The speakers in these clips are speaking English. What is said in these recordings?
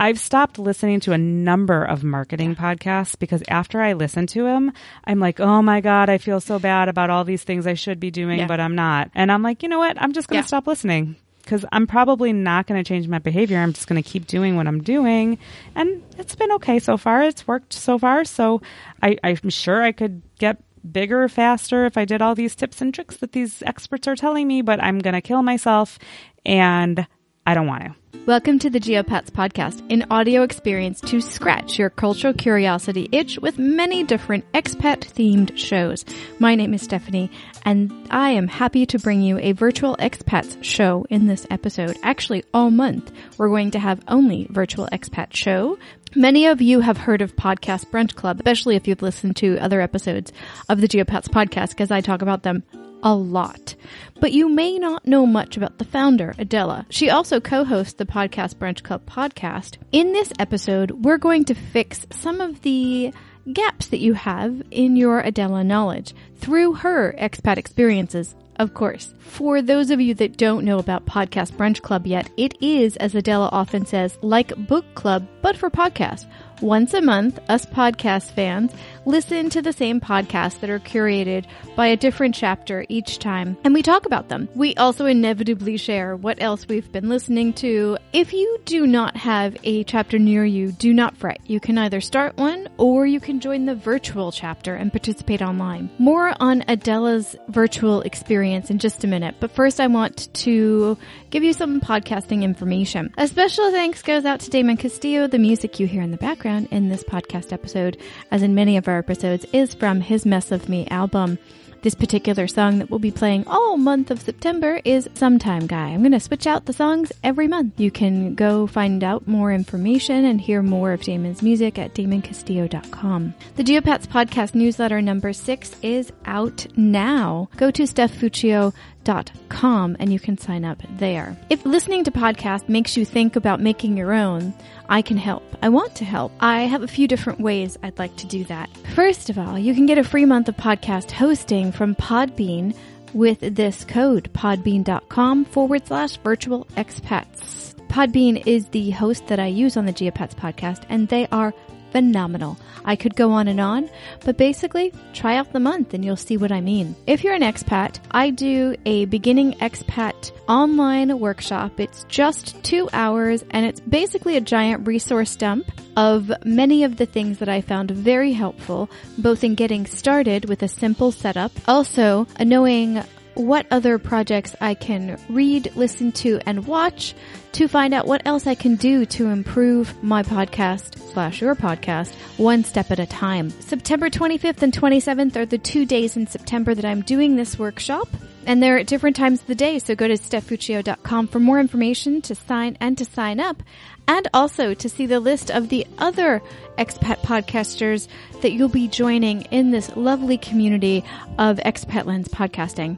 I've stopped listening to a number of marketing podcasts because after I listen to them, I'm like, oh my God, I feel so bad about all these things I should be doing, Yeah. but I'm not. And I'm like, you know what? I'm just going to Yeah. stop listening because I'm probably not going to change my behavior. I'm just going to keep doing what I'm doing. And it's been okay so far. It's worked so far. So I, I'm sure I could get bigger faster if I did all these tips and tricks that these experts are telling me, but I'm going to kill myself and I don't want to. Welcome to the Geopats podcast, an audio experience to scratch your cultural curiosity itch with many different expat themed shows. My name is Stephanie and I am happy to bring you a virtual expats show in this episode. Actually, all month we're going to have only virtual expat show. Many of you have heard of Podcast Brunch Club, especially if you've listened to other episodes of the Geopats podcast because I talk about them a lot. But you may not know much about the founder, Adela. She also co-hosts the Podcast Brunch Club podcast. In this episode, we're going to fix some of the gaps that you have in your Adela knowledge through her expat experiences. Of course. For those of you that don't know about Podcast Brunch Club yet, it is, as Adela often says, like book club, but for podcasts. Once a month, us podcast fans listen to the same podcasts that are curated by a different chapter each time, and we talk about them. We also inevitably share what else we've been listening to. If you do not have a chapter near you, do not fret. You can either start one or you can join the virtual chapter and participate online. More on Adela's virtual experience in just a minute, but first I want to give you some podcasting information. A special thanks goes out to Damon Castillo. The music you hear in the background in this podcast episode, as in many of our episodes, is from his Mess of Me album. This particular song that we'll be playing all month of September is Sometime Guy. I'm going to switch out the songs every month. You can go find out more information and hear more of Damon's music at damoncastillo.com. The Geopats podcast newsletter number six is out now. Go to stephfuccio.com and you can sign up there. If listening to podcasts makes you think about making your own, I can help. I want to help. I have a few different ways I'd like to do that. First of all, you can get a free month of podcast hosting from Podbean with this code, podbean.com forward slash virtual expats. Podbean is the host that I use on the Geopats podcast, and they are phenomenal. I could go on and on, but basically, try out the month and you'll see what I mean. If you're an expat, I do a beginning expat online workshop. It's just two hours and it's basically a giant resource dump of many of the things that I found very helpful, both in getting started with a simple setup, also knowing what other projects I can read, listen to, and watch to find out what else I can do to improve my podcast slash your podcast one step at a time. September 25th and 27th are the two days in September that I'm doing this workshop. And they're at different times of the day, so go to stephfuccio.com for more information to sign and to sign up, and also to see the list of the other expat podcasters that you'll be joining in this lovely community of Expat Lens podcasting.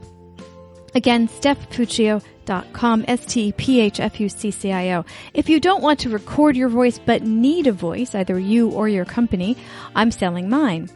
Again, stephfuccio.com, S-T-P-H-F-U-C-C-I-O. If you don't want to record your voice but need a voice, either you or your company, I'm selling mine.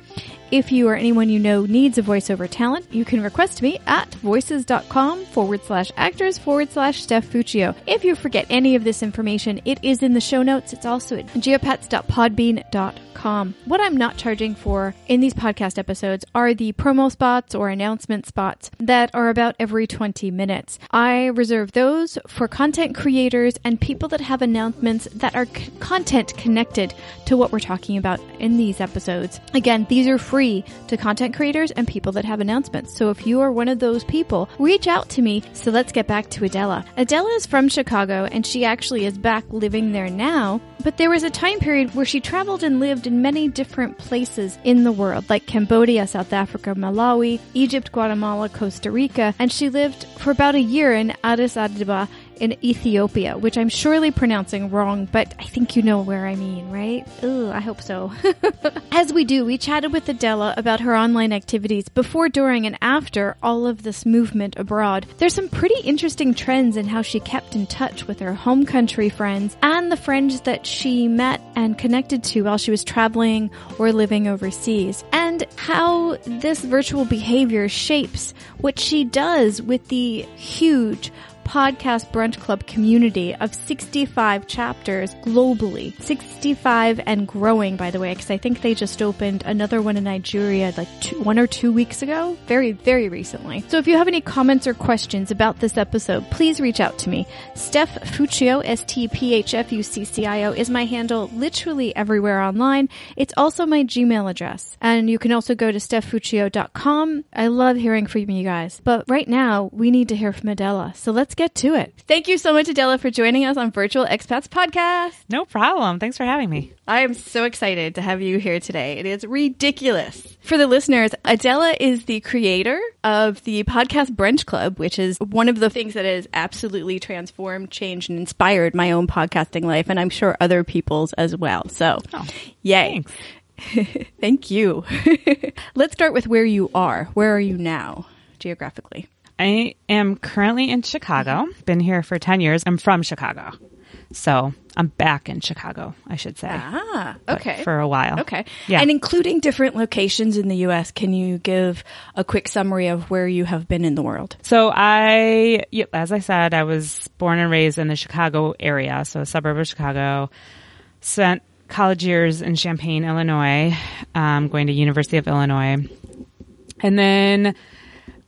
If you or anyone you know needs a voiceover talent, you can request me at voices.com forward slash actors forward slash Steph Fuccio. If you forget any of this information, it is in the show notes. It's also at geopats.podbean.com. What I'm not charging for in these podcast episodes are the promo spots or announcement spots that are about every 20 minutes. I reserve those for content creators and people that have announcements that are c- content connected to what we're talking about in these episodes. Again, these are free to content creators and people that have announcements. So if you are one of those people, reach out to me. So let's get back to Adela. Adela is from Chicago and she actually is back living there now. But there was a time period where she traveled and lived in many different places in the world, like Cambodia, South Africa, Malawi, Egypt, Guatemala, Costa Rica, and she lived for about a year in Addis Ababa in Ethiopia, which I'm surely pronouncing wrong, but I think you know where I mean, right? Ooh, I hope so. As we do, we chatted with Adela about her online activities before, during, and after all of this movement abroad. There's some pretty interesting trends in how she kept in touch with her home country friends and the friends that she met and connected to while she was traveling or living overseas, and how this virtual behavior shapes what she does with the huge podcast brunch club community of 65 chapters globally. 65 and growing, by the way, because I think they just opened another one in Nigeria like two, one or two weeks ago. Very, very recently. So if you have any comments or questions about this episode, please reach out to me. Steph Fuccio, S-T-P-H-F-U-C-C-I-O is my handle literally everywhere online. It's also my Gmail address. And you can also go to stephfuccio.com. I love hearing from you guys. But right now, we need to hear from Adela. So let's get to it. Thank you so much, Adela, for joining us on Virtual Expats Podcast. No problem. Thanks for having me. I am so excited to have you here today. It is ridiculous. For the listeners, Adela is the creator of the podcast Brunch Club, which is one of the things that has absolutely transformed, changed, and inspired my own podcasting life, and I'm sure other people's as well. So, Oh, yay. Thank you. Let's start with where you are. Where are you now, geographically? I am currently in Chicago. Been here for 10 years. I'm from Chicago. So I'm back in Chicago, I should say. Ah, okay. For a while. Okay. Yeah. And including different locations in the U.S., can you give a quick summary of where you have been in the world? So I, as I said, I was born and raised in the Chicago area, so a suburb of Chicago. Spent college years in Champaign, Illinois, um, going to University of Illinois, and then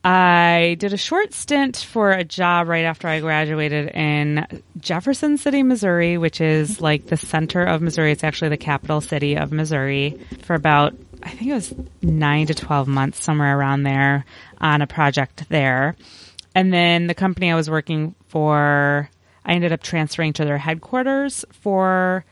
I did a short stint for a job right after I graduated in Jefferson City, Missouri, which is like the center of Missouri. It's actually the capital city of Missouri for about, I think it was nine to 12 months, somewhere around there on a project there. And then the company I was working for, I ended up transferring to their headquarters for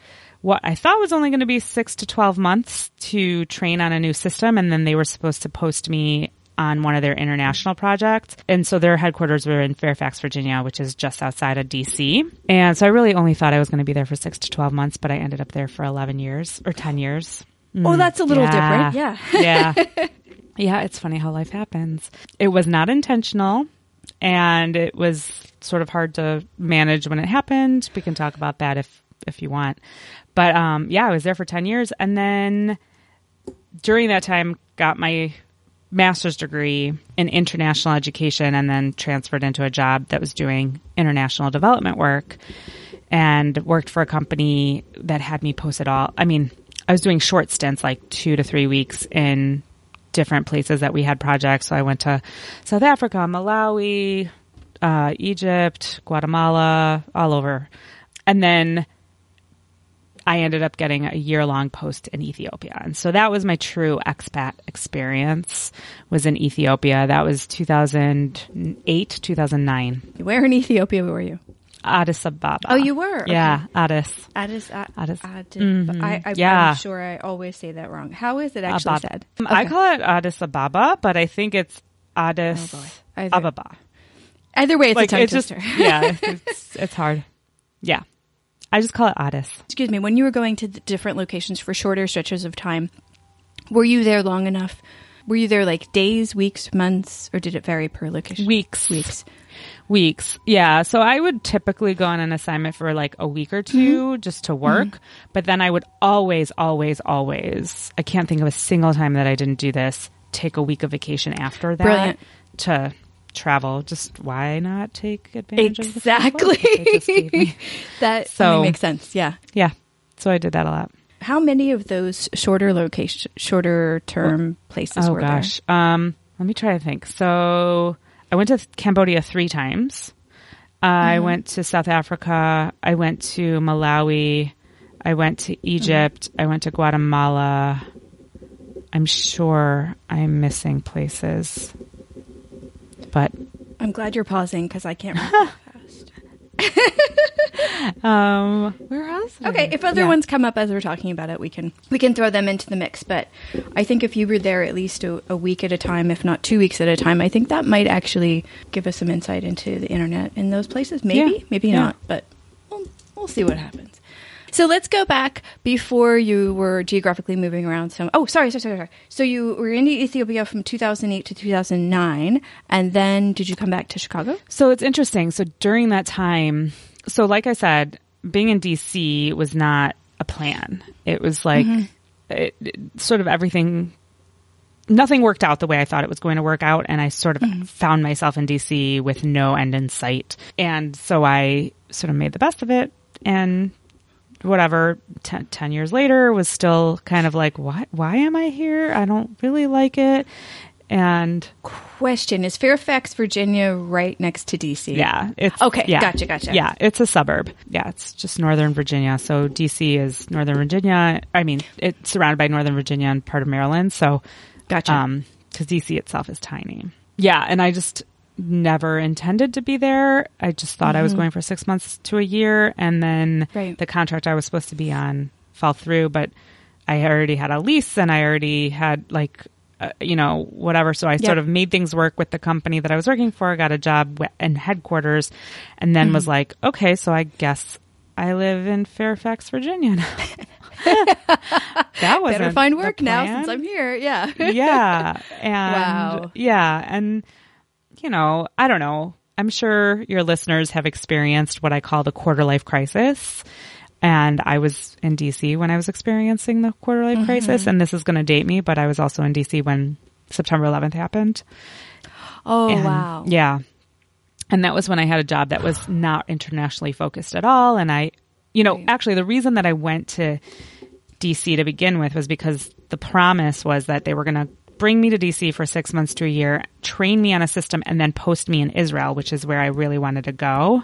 what I thought was only going to be six to 12 months to train on a new system. And then they were supposed to post me on one of their international projects. And so their headquarters were in Fairfax, Virginia, which is just outside of DC. And so I really only thought I was going to be there for six to 12 months, but I ended up there for 11 years or 10 years. Oh, that's a little Yeah. different. Yeah. yeah. Yeah, it's funny how life happens. It was not intentional and it was sort of hard to manage when it happened. We can talk about that if if you want. But um yeah, I was there for 10 years and then during that time got my master's degree in international education and then transferred into a job that was doing international development work and worked for a company that had me post it all. I mean, I was doing short stints, like two to three weeks in different places that we had projects. So I went to South Africa, Malawi, uh, Egypt, Guatemala, all over. And then I ended up getting a year long post in Ethiopia. And so that was my true expat experience was in Ethiopia. That was 2008, 2009. Where in Ethiopia were you? Addis Ababa. Oh, you were? Yeah, Addis. Addis, Ad- Addis. Addis- Mhm. I, I, Yeah. I'm sure I always say that wrong. How is it actually Ababa. said? Um, I call it Addis Ababa, but I think it's Addis Oh. Either- Ababa. Either way, it's a tongue it's just twister. yeah, it's it's hard. Yeah, I just call it Addis. Excuse me. When you were going to the different locations for shorter stretches of time, were you there long enough? Were you there like days, weeks, months, or did it vary per location? Weeks, Weeks. weeks. Yeah, so I would typically go on an assignment for like a week or 2 Mm-hmm. just to work, but then I would always, always, always. I can't think of a single time that I didn't do this. Take a week of vacation after that Brilliant. to travel. Just why not take advantage of the free Exactly. that just gave me? That So- makes sense. Yeah. Yeah, so I did that a lot. How many of those shorter location, shorter term places Oh were gosh. Um, let me try to think. So I went to Cambodia three times. I Mm-hmm. went to South Africa. I went to Malawi. I went to Egypt. I went to Guatemala. I'm sure I'm missing places, but? I'm glad you're pausing because I can't fast. um, where else? Okay, if other Yeah. ones come up as we're talking about it, we can we can throw them into the mix. But I think if you were there at least a, a week at a time, if not two weeks at a time, I think that might actually give us some insight into the internet in those places. Maybe, Yeah, maybe yeah. not, but we'll, we'll see what happens. So let's go back before you were geographically moving around. Some oh, sorry, sorry, sorry, sorry. So you were in Ethiopia from 2008 to 2009, and then did you come back to Chicago? So it's interesting. So during that time, so like I said, being in DC was not a plan. It was like mm-hmm. it, it- sort of everything nothing worked out the way I thought it was going to work out. And I sort of mm-hmm. found myself in DC with no end in sight. And so I sort of made the best of it and whatever, ten, 10 years later was still kind of like, why, why am I here? I don't really like it. And Question Is Fairfax, Virginia right next to DC? yeah, it's Okay, yeah, gotcha, gotcha. Yeah, it's a suburb. Yeah, it's just Northern Virginia. So DC is Northern Virginia. I mean, it's surrounded by Northern Virginia and part of Maryland. So Gotcha. um because dc itself is tiny yeah and i just never intended to be there i just thought i was going for six months to a year and then Mm-hmm. Right. the contract i was supposed to be on fell through but i already had a lease and i already had like uh, you know whatever so i sort of made things work with the company that i was working for got a job w- in headquarters and then Mm-hmm. was like okay so i guess i live in fairfax virginia now that was Better find work now since I'm here. Yeah. yeah. And Wow. yeah. And, you know, I don't know. I'm sure your listeners have experienced what I call the quarter life crisis. And I was in DC when I was experiencing the quarter life crisis. Mm-hmm. And this is going to date me, but I was also in DC when September 11th happened. oh, And, wow. Yeah. And that was when I had a job that was not internationally focused at all. And I, you know, Right. actually, the reason that I went to DC to begin with was because the promise was that they were going to bring me to DC for six months to a year, train me on a system, and then post me in Israel, which is where I really wanted to go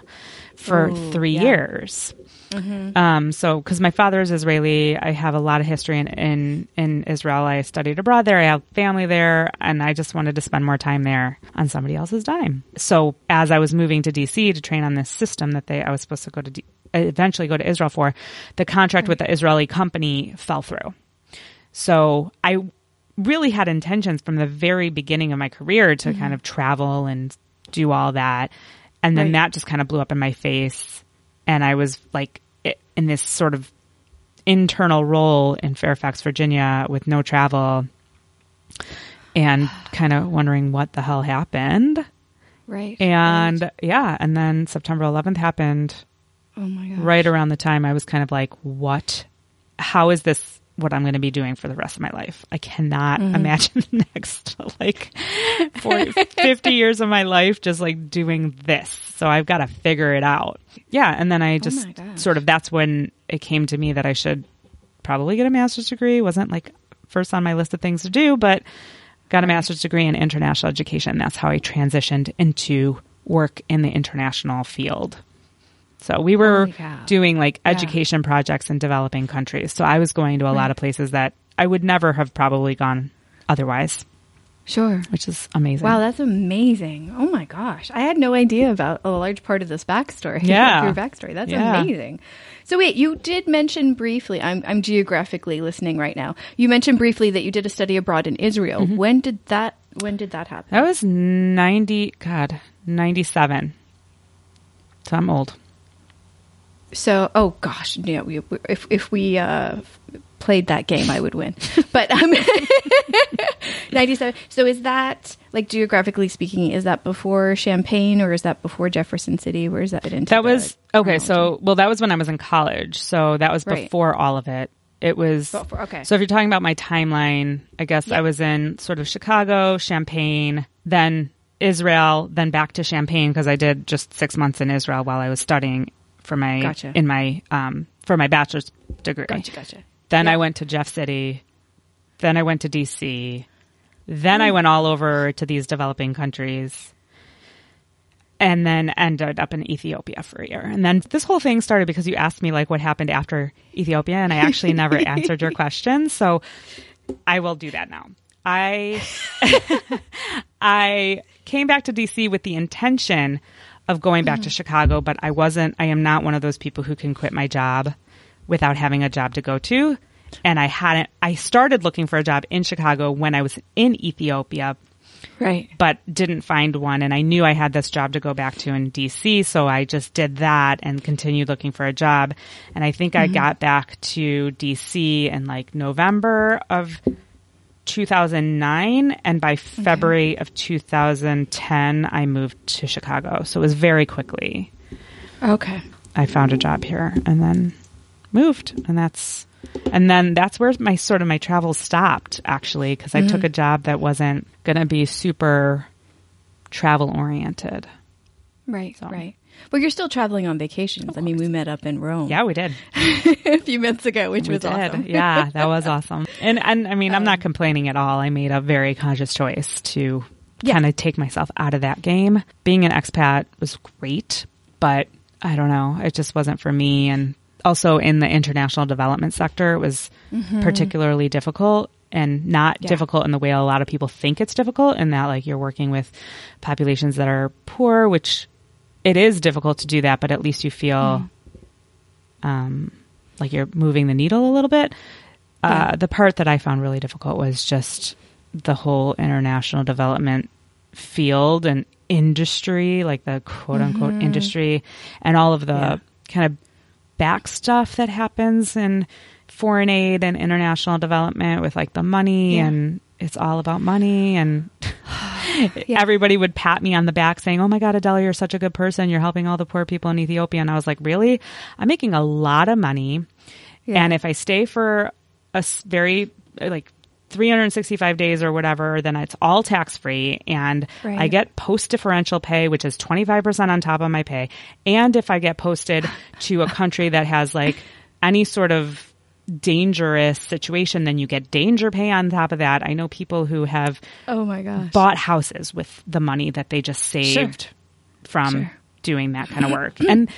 for Ooh, three yeah. years. Um, so, because my father is Israeli, I have a lot of history in, in in Israel. I studied abroad there. I have family there, and I just wanted to spend more time there on somebody else's dime. So, as I was moving to DC to train on this system that they I was supposed to go to D, eventually go to Israel for, the contract with the Israeli company fell through. So, I really had intentions from the very beginning of my career to mm-hmm. kind of travel and do all that. And then Right. that just kind of blew up in my face. And I was like in this sort of internal role in Fairfax, Virginia with no travel and kind of wondering what the hell happened. Right. And right. yeah, and then September 11th happened oh my god. right around the time I was kind of like, what? How is this what I'm going to be doing for the rest of my life? I cannot Mm-hmm. imagine the next like 40, 50 years of my life just like doing this. So I've got to figure it out. Yeah. And then I just Oh sort of, that's when it came to me that I should probably get a master's degree. It wasn't like first on my list of things to do, but got a master's degree in international education. That's how I transitioned into work in the international field. So we were doing like Yeah. education projects in developing countries. So I was going to a lot of places that I would never have probably gone otherwise, Sure. which is amazing. Wow, that's amazing. Oh my gosh. I had no idea about a large part of this backstory. Yeah. Your backstory. That's Yeah. amazing. So wait, you did mention briefly, I'm, I'm geographically listening right now. You mentioned briefly that you did a study abroad in Israel. Mm-hmm. When did that, when did that happen? that was 90, God, 97. So I'm old. So, oh gosh, yeah, we, we- if if we uh, played that game, I would win. But um, ninety-seven. So, is that like geographically speaking? Is that before Champaign or is that before Jefferson City? Where is that into? That the was, okay. So, well, that was when I was in college. So that was Right. before all of it. It was, Before- okay. So if you're talking about my timeline, I guess I was in sort of Chicago, Champaign, then Israel, then back to Champaign because I did just six months in Israel while I was studying for my, Gotcha. in my, um, for my bachelor's degree. gotcha, gotcha. Then Yeah. I went to Jeff City. Then I went to DC. Then Hmm. I went all over to these developing countries. And then ended up in Ethiopia for a year. And then this whole thing started because you asked me like what happened after Ethiopia and I actually never answered your question. So I will do that now. I I came back to DC with the intention of going back to mm-hmm. Chicago, but I wasn't I am not one of those people who can quit my job without having a job to go to. And I hadn't I started looking for a job in Chicago when I was in Ethiopia, Right. but didn't find one. And I knew I had this job to go back to in DC. So I just did that and continued looking for a job. And I think I mm-hmm. got back to DC in like November of 2009. And by February of 2010, I moved to Chicago. So it was very quickly. Okay. I found a job here and then moved, and that's and then that's where my sort of my travels stopped actually because I took mm-hmm. a job that wasn't going to be super travel oriented. Right, so. right. Well, you're still traveling on vacations. I mean, we met up in Rome. Yeah, we did. a few months ago, which We was did. awesome. yeah, that was awesome. And and I mean, I'm not complaining at all. I made a very conscious choice to Yeah. kind of take myself out of that game. Being an expat was great, but I don't know, it just wasn't for me and also in the international development sector it was particularly difficult and not Mm-hmm. Yeah. difficult in the way a lot of people think it's difficult in that like you're working with populations that are poor which it is difficult to do that but at least you feel um, like you're moving the needle a little bit. Uh, Yeah. the part that I found really difficult was just the whole international development field and industry, like the quote unquote industry, and all of the Yeah. kind of back stuff that happens in foreign aid and international development with like the money Yeah. and it's all about money and everybody would pat me on the back saying, "Oh my God, Adele, you're such a good person. You're helping all the poor people in Ethiopia." And I was like, "Really? I'm making a lot of money, Yeah. and if I stay for a very like 365 days or whatever, then it's all tax free, and Right. I get post differential pay, which is 25 percent on top of my pay. And if I get posted to a country that has like any sort of dangerous situation, then you get danger pay on top of that. I know people who have Oh my gosh. bought houses with the money that they just saved from Sure. doing that kind of work. and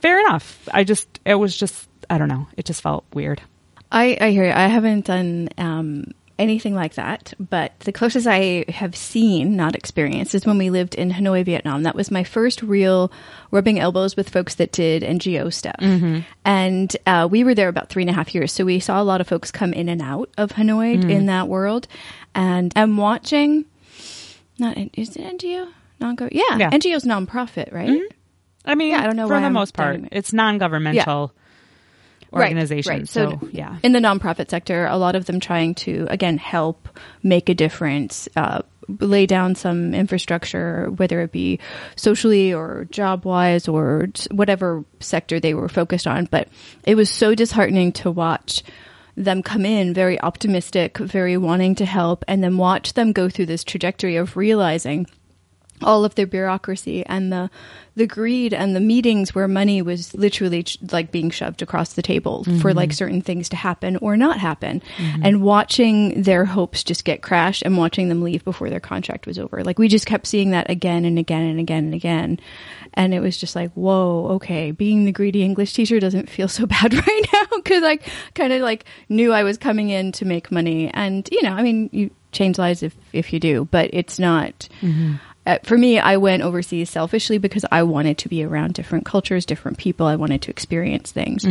fair enough. I just, it was just, I don't know. It just felt weird. I, I hear you. I haven't done um, anything like that, but the closest I have seen, not experienced, is when we lived in Hanoi, Vietnam. That was my first real rubbing elbows with folks that did NGO stuff. Mm-hmm. And uh, we were there about three and a half years. So we saw a lot of folks come in and out of Hanoi mm. in that world. And I'm watching, not, is it NGO? Non yeah, Yeah. NGO's nonprofit, right? Mm-hmm. I mean, Yeah, I don't know for the I'm most part, it. it's non-governmental Right, organization. right. So, So, yeah. in the nonprofit sector, a lot of them trying to again help make a difference, uh, lay down some infrastructure, whether it be socially or job wise or whatever sector they were focused on. But it was so disheartening to watch them come in very optimistic, very wanting to help, and then watch them go through this trajectory of realizing all of their bureaucracy and the the greed and the meetings where money was literally ch- like being shoved across the table for like mm-hmm. certain things to happen or not happen. Mm-hmm. And watching their hopes just get crashed and watching them leave before their contract was over. Like we just kept seeing that again and again and again and again. And it was just like whoa okay being the greedy english teacher doesn't feel so bad right now. Because i kind of like knew i was coming in to make money. And you know i mean you change lives if if you do but it's not mm-hmm. Uh, for me, I went overseas selfishly because I wanted to be around different cultures, different people. I wanted to experience things.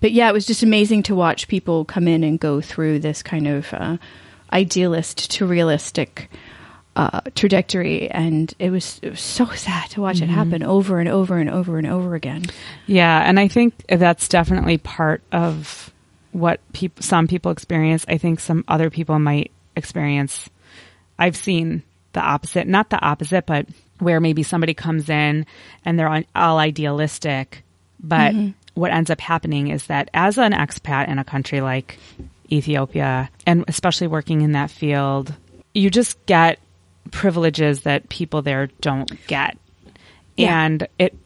But yeah, it was just amazing to watch people come in and go through this kind of uh, idealist to realistic uh, trajectory. And it was, it was so sad to watch it happen over and over and over and over again. Yeah, and I think that's definitely part of what peop- some people experience. I think some other people might experience. I've seen the opposite, not the opposite, but where maybe somebody comes in and they're on- all idealistic, but mm-hmm. what ends up happening is that as an expat in a country like Ethiopia, and especially working in that field, you just get privileges that people there don't get. Yeah. And it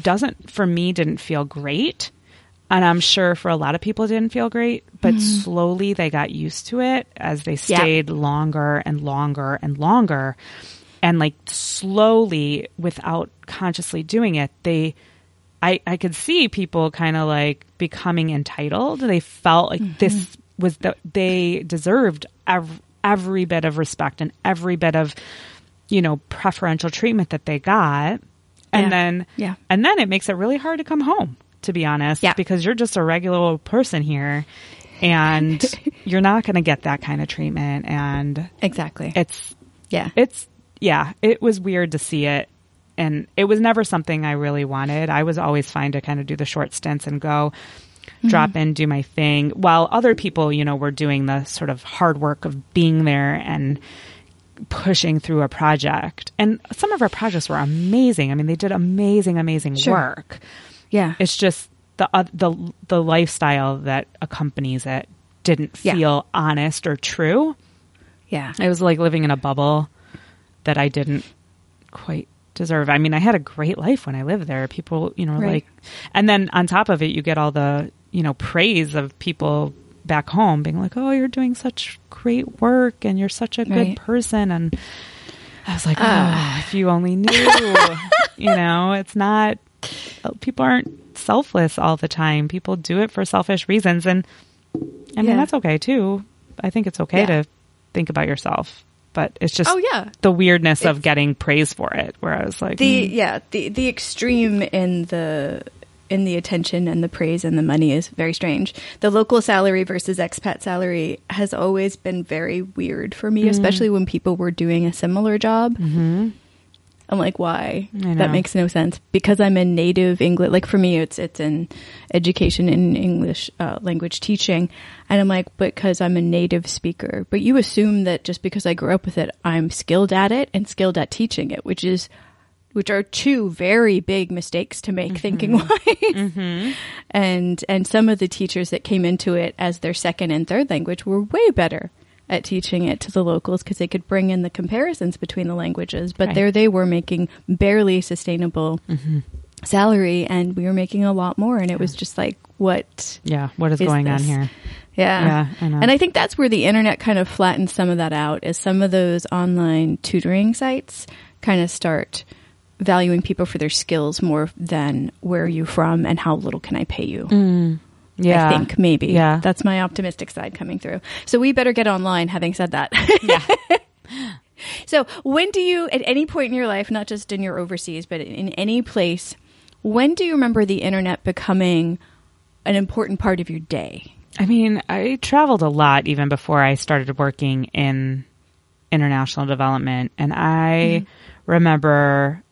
doesn't, for me, didn't feel great. And I'm sure for a lot of people it didn't feel great, but mm-hmm. slowly they got used to it as they Yeah. stayed longer and longer and longer. And like slowly, without consciously doing it, they, I, I could see people kind of like becoming entitled. They felt like mm-hmm. this was the, they deserved every, every bit of respect and every bit of, you know, preferential treatment that they got. And Yeah. then, Yeah. and then it makes it really hard to come home, to be honest, Yeah. because you're just a regular old person here and you're not going to get that kind of treatment. And Exactly. it's, yeah. it's, yeah, it was weird to see it. And it was never something I really wanted. I was always fine to kind of do the short stints and go mm-hmm. drop in, do my thing, while other people, you know, were doing the sort of hard work of being there and pushing through a project. And some of our projects were amazing. I mean, they did amazing, amazing Sure. work. Yeah. It's just the uh, the the lifestyle that accompanies it didn't Yeah. feel honest or true. Yeah. It was like living in a bubble that I didn't quite deserve. I mean, I had a great life when I lived there. People, you know, Right. like, and then on top of it, you get all the, you know, praise of people back home being like, oh, you're doing such great work and you're such a good person. And I was like, oh, Ah. if you only knew, you know, it's not, people aren't selfless all the time. People do it for selfish reasons. And I mean, Yeah. that's okay too. I think it's okay Yeah. to think about yourself, but it's just Oh yeah. the weirdness of getting praise for it. Where I was like, The mm, yeah, the the extreme in the in the attention and the praise and the money is very strange. The local salary versus expat salary has always been very weird for Mm. me, especially when people were doing a similar job. hmm I'm like, why? That makes no sense. Because I'm a native English. Like for me, it's it's in education in English uh, language teaching, and I'm like, because I'm a native speaker. But you assume that just because I grew up with it, I'm skilled at it and skilled at teaching it, which is which are two very big mistakes to make thinking wise. And and some of the teachers that came into it as their second and third language were way better at teaching it to the locals because they could bring in the comparisons between the languages. But Right. there they were making barely sustainable salary, and we were making a lot more. And it was just like, what? yeah, what is, Is going on here? Yeah. Yeah, I. And I think that's where the internet kind of flattens some of that out is some of those online tutoring sites kind of start valuing people for their skills more than where are you from and how little can I pay you. Mm, yeah, I think maybe. Yeah. That's my optimistic side coming through. So we better get online having said that. yeah. so when do you at any point in your life, not just in your overseas, but in any place, when do you remember the internet becoming an important part of your day? I mean, I traveled a lot even before I started working in international development. And I mm-hmm. remember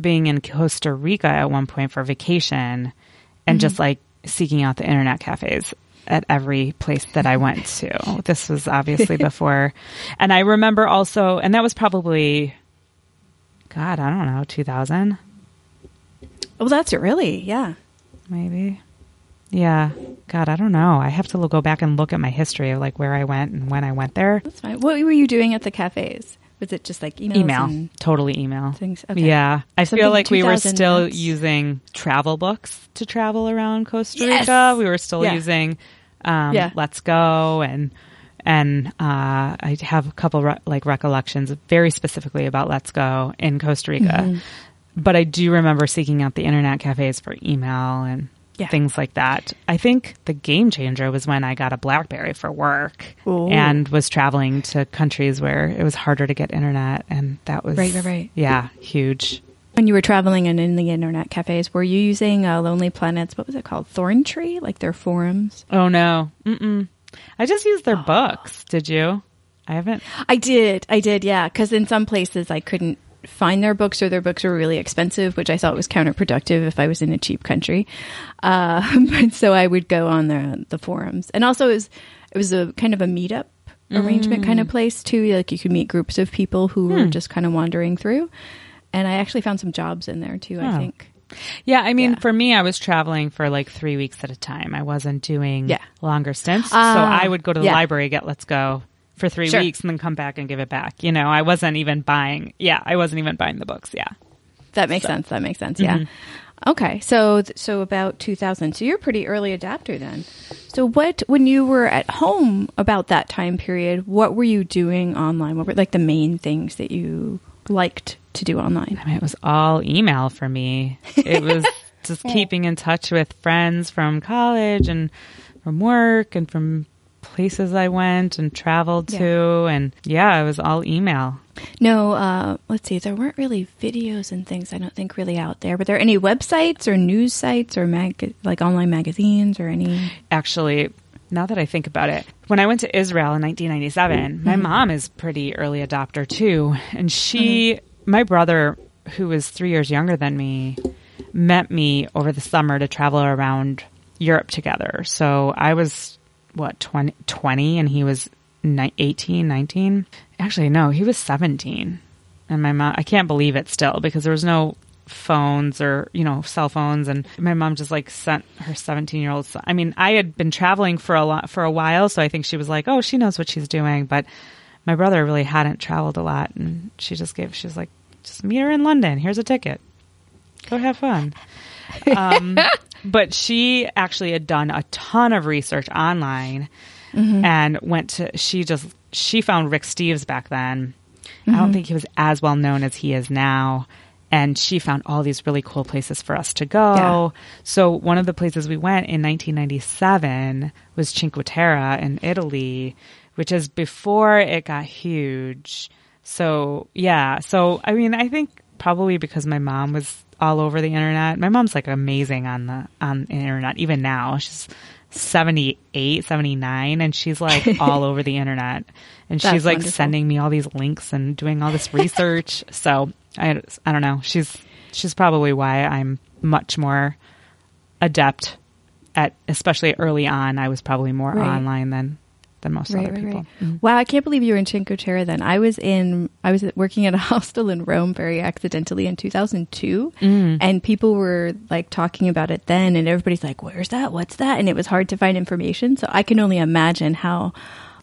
being in Costa Rica at one point for vacation and mm-hmm. just like seeking out the internet cafes at every place that I went to. This was obviously before. And I remember also, and that was probably, God, I don't know, 2000 Oh, that's it really, yeah. maybe. Yeah. God, I don't know. I have to go back and look at my history of like where I went and when I went there. That's fine. What were you doing at the cafes? Was it just like emails email. Totally email. things? Okay. Yeah. I Something feel like we were still that's- using travel books to travel around Costa Yes! Rica. We were still Yeah. using um, Yeah. Let's Go and and uh, I have a couple re- like recollections very specifically about Let's Go in Costa Rica. Mm-hmm. But I do remember seeking out the internet cafes for email and Yeah. things like that. I think the game changer was when I got a BlackBerry for work Ooh. and was traveling to countries where it was harder to get internet, and that was Right, right, right. Yeah, huge. When you were traveling and in the internet cafes, were you using uh, Lonely Planets? What was it called? Thorn Tree, like their forums. Oh no, Mm-mm. I just used their books. Did you? I haven't. I did, I did, yeah. Because in some places I couldn't find their books, or their books were really expensive, which I thought was counterproductive if I was in a cheap country. Uh, but so I would go on the the forums, and also it was it was a kind of a meetup arrangement kind of place too. Like you could meet groups of people who were Hmm. just kind of wandering through, and I actually found some jobs in there too. I Oh. think. Yeah, I mean, Yeah. for me, I was traveling for like three weeks at a time. I wasn't doing Yeah. longer stints, Ah, so I would go to the yeah. library, get Let's Go for three Sure. weeks, and then come back and give it back. You know, I wasn't even buying. Yeah, I wasn't even buying the books. Yeah. That makes sense. That makes sense. Yeah. Mm-hmm. Okay. So so about 2000. So you're a pretty early adapter then. So what when you were at home about that time period, what were you doing online? What were like the main things that you liked to do online? I mean, it was all email for me. It was just keeping in touch with friends from college and from work and from places I went and traveled to. And yeah, it was all email. No, uh, let's see. There weren't really videos and things. I don't think really out there. But there any websites or news sites or mag- like online magazines or any? Actually, now that I think about it, when I went to Israel in 1997, my mom is pretty early adopter too. And she, my brother, who was three years younger than me, met me over the summer to travel around Europe together. So I was, what, 20, 20 and he was ni- 18, 19? Actually, no, he was 17. And my mom, I can't believe it still because there was no phones or you know cell phones and my mom just like sent her 17 year old son i mean i had been traveling for a lot for a while so i think she was like oh she knows what she's doing but my brother really hadn't traveled a lot and she just gave she was like just meet her in london here's a ticket go have fun um, but she actually had done a ton of research online mm-hmm. and went to she just she found rick steves back then. I don't mm-hmm. think he was as well known as he is now. And she found all these really cool places for us to go. Yeah. so one of the places we went in 1997 was cinque terre in italy which is before it got huge. So yeah. So i mean i think probably because my mom was all over the internet. My mom's like amazing on the on the internet even now. She's 78 79 and she's like all over the internet. And she's like wonderful. sending me all these links and doing all this research. So i i don't know. She's she's probably why i'm much more adept at especially early on i was probably more Right. online than than most Right, other right, people right. Wow, I can't believe you were in Cinque Terre then. I was in, I was working at a hostel in Rome very accidentally in 2002. Mm. And people were like talking about it then, and everybody's like, where's that? What's that? And it was hard to find information. So I can only imagine how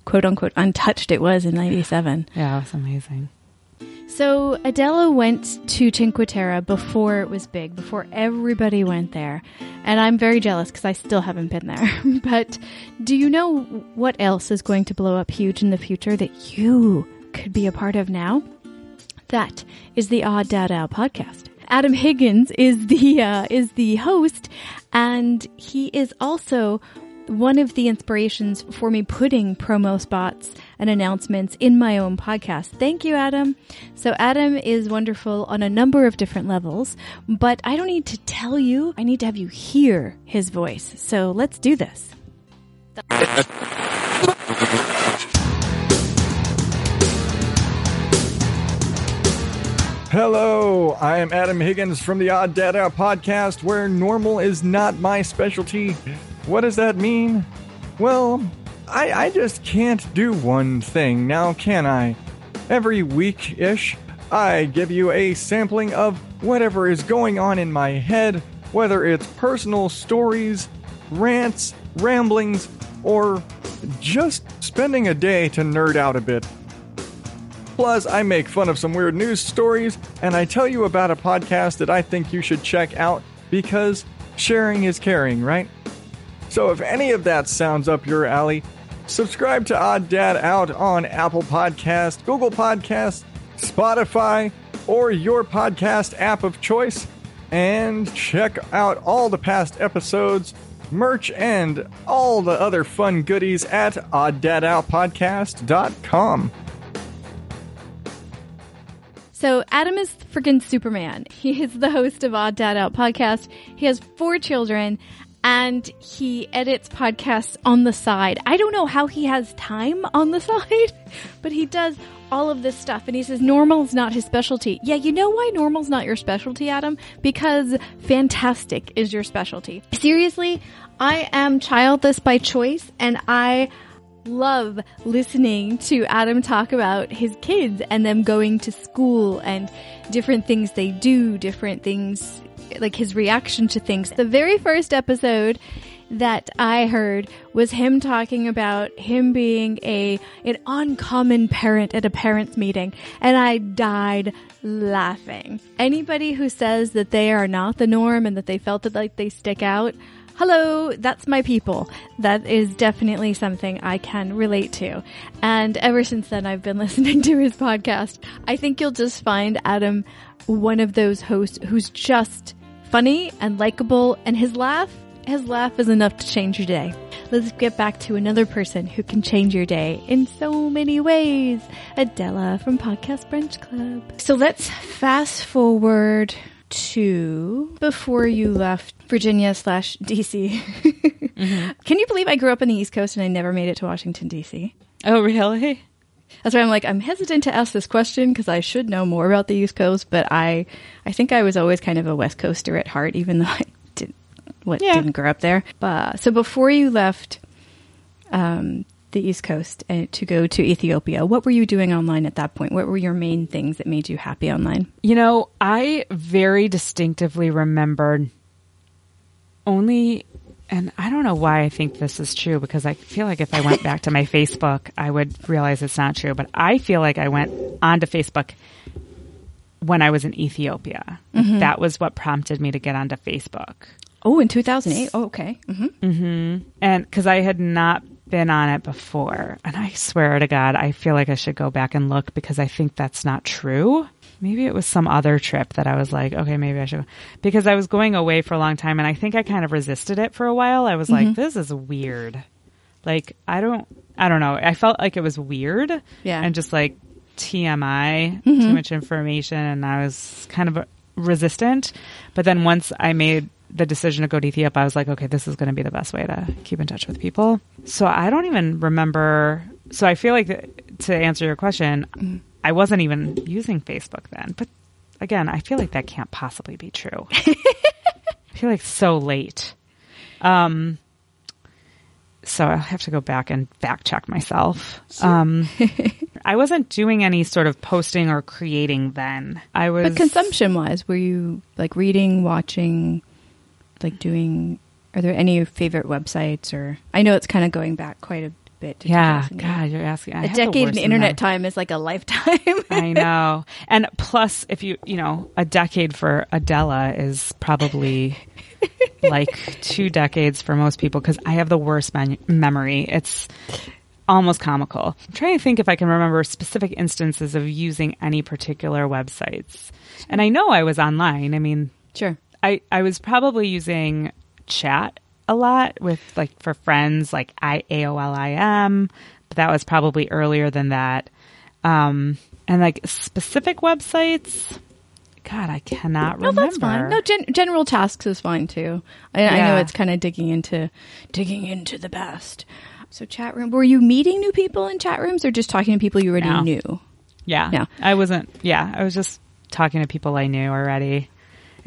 quote unquote untouched it was in 97. yeah it was amazing So Adela went to Cinque Terre before it was big, before everybody went there. And I'm very jealous because I still haven't been there. but do you know what else is going to blow up huge in the future that you could be a part of now? That is the Odd Dad Out podcast. Adam Higgins is the uh, is the host, and he is also one of the inspirations for me putting promo spots and announcements in my own podcast. Thank you, Adam. So Adam is wonderful on a number of different levels, but I don't need to tell you. I need to have you hear his voice. So let's do this. Hello, I am Adam Higgins from the Odd Out podcast, where normal is not my specialty. What does that mean? Well, I, I just can't do one thing now, can I? Every week ish, I give you a sampling of whatever is going on in my head, whether it's personal stories, rants, ramblings, or just spending a day to nerd out a bit. Plus, I make fun of some weird news stories, and I tell you about a podcast that I think you should check out because sharing is caring, right? So if any of that sounds up your alley, subscribe to Odd Dad Out on Apple Podcast, Google Podcast, Spotify, or your podcast app of choice, and check out all the past episodes, merch, and all the other fun goodies at oddadoutpodcast.com. So Adam is freaking Superman. He is the host of Odd Dad Out podcast. He has four children and he edits podcasts on the side. I don't know how he has time on the side, but he does all of this stuff and he says normal's not his specialty. Yeah, you know why normal's not your specialty, Adam? Because fantastic is your specialty. Seriously, I am childless by choice and I love listening to Adam talk about his kids and them going to school and different things they do, different things, like his reaction to things. The very first episode that I heard was him talking about him being a an uncommon parent at a parents meeting and I died laughing. Anybody who says that they are not the norm and that they felt that like they stick out, hello, that's my people. That is definitely something I can relate to. And ever since then, I've been listening to his podcast. I think you'll just find Adam one of those hosts who's just funny and likable, and his laugh, his laugh is enough to change your day. Let's get back to another person who can change your day in so many ways. Adela from Podcast Brunch Club. So let's fast forward to before you left Virginia slash DC. Mm-hmm. Can you believe I grew up in the East Coast and I never made it to Washington DC? oh really That's why I'm like I'm hesitant to ask this question because I should know more about the East Coast, but I I think I was always kind of a West Coaster at heart, even though I did what Yeah. didn't grow up there. But so before you left um, the East Coast uh, to go to Ethiopia. What were you doing online at that point? What were your main things that made you happy online? You know, I very distinctively remembered only, and I don't know why I think this is true because I feel like if I went back to my Facebook, I would realize it's not true. But I feel like I went onto Facebook when I was in Ethiopia. That was what prompted me to get onto Facebook. Oh, in 2008. Oh, okay. hmm And because I had not been on it before. And I swear to God, I feel like I should go back and look because I think that's not true. Maybe it was some other trip that I was like, okay, maybe I should. Because I was going away for a long time and I think I kind of resisted it for a while. I was like, mm-hmm. this is weird. Like, I don't, I don't know. I felt like it was weird. Yeah. And just like TMI, mm-hmm. too much information. And I was kind of resistant. But then once I made the decision to go to Ethiopia, I was like, okay, this is going to be the best way to keep in touch with people. So I don't even remember. So I feel like th- to answer your question, mm. I wasn't even using Facebook then. But again, I feel like that can't possibly be true. I feel like so late. Um, so I'll have to go back and fact check myself. Um, I wasn't doing any sort of posting or creating then. I was But consumption wise, were you like reading, watching, like doing? Are there any favorite websites or? I know it's kind of going back quite a bit. Yeah, God, you're asking. I a decade in internet time is like a lifetime. I know. And plus, if you, you know, a decade for Adela is probably like two decades for most people because I have the worst man- memory. It's almost comical. I'm trying to think if I can remember specific instances of using any particular websites. And I know I was online. I mean, sure. I, I was probably using chat a lot with like for friends like I AOL IM, but that was probably earlier than that. Um, and like specific websites, God, I cannot No, remember. that's fine. No, gen- general tasks is fine too. I, I know it's kind of digging into digging into the past. So chat room. Were you meeting new people in chat rooms or just talking to people you already No. knew? yeah, Yeah. I wasn't. Yeah, I was just talking to people I knew already.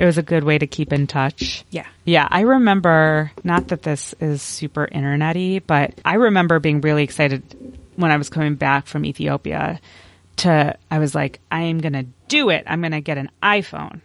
It was a good way to keep in touch. Yeah. Yeah, I remember, not that this is super internety, but I remember being really excited when I was coming back from Ethiopia to, I was like, I am going to do it. I'm going to get an iPhone.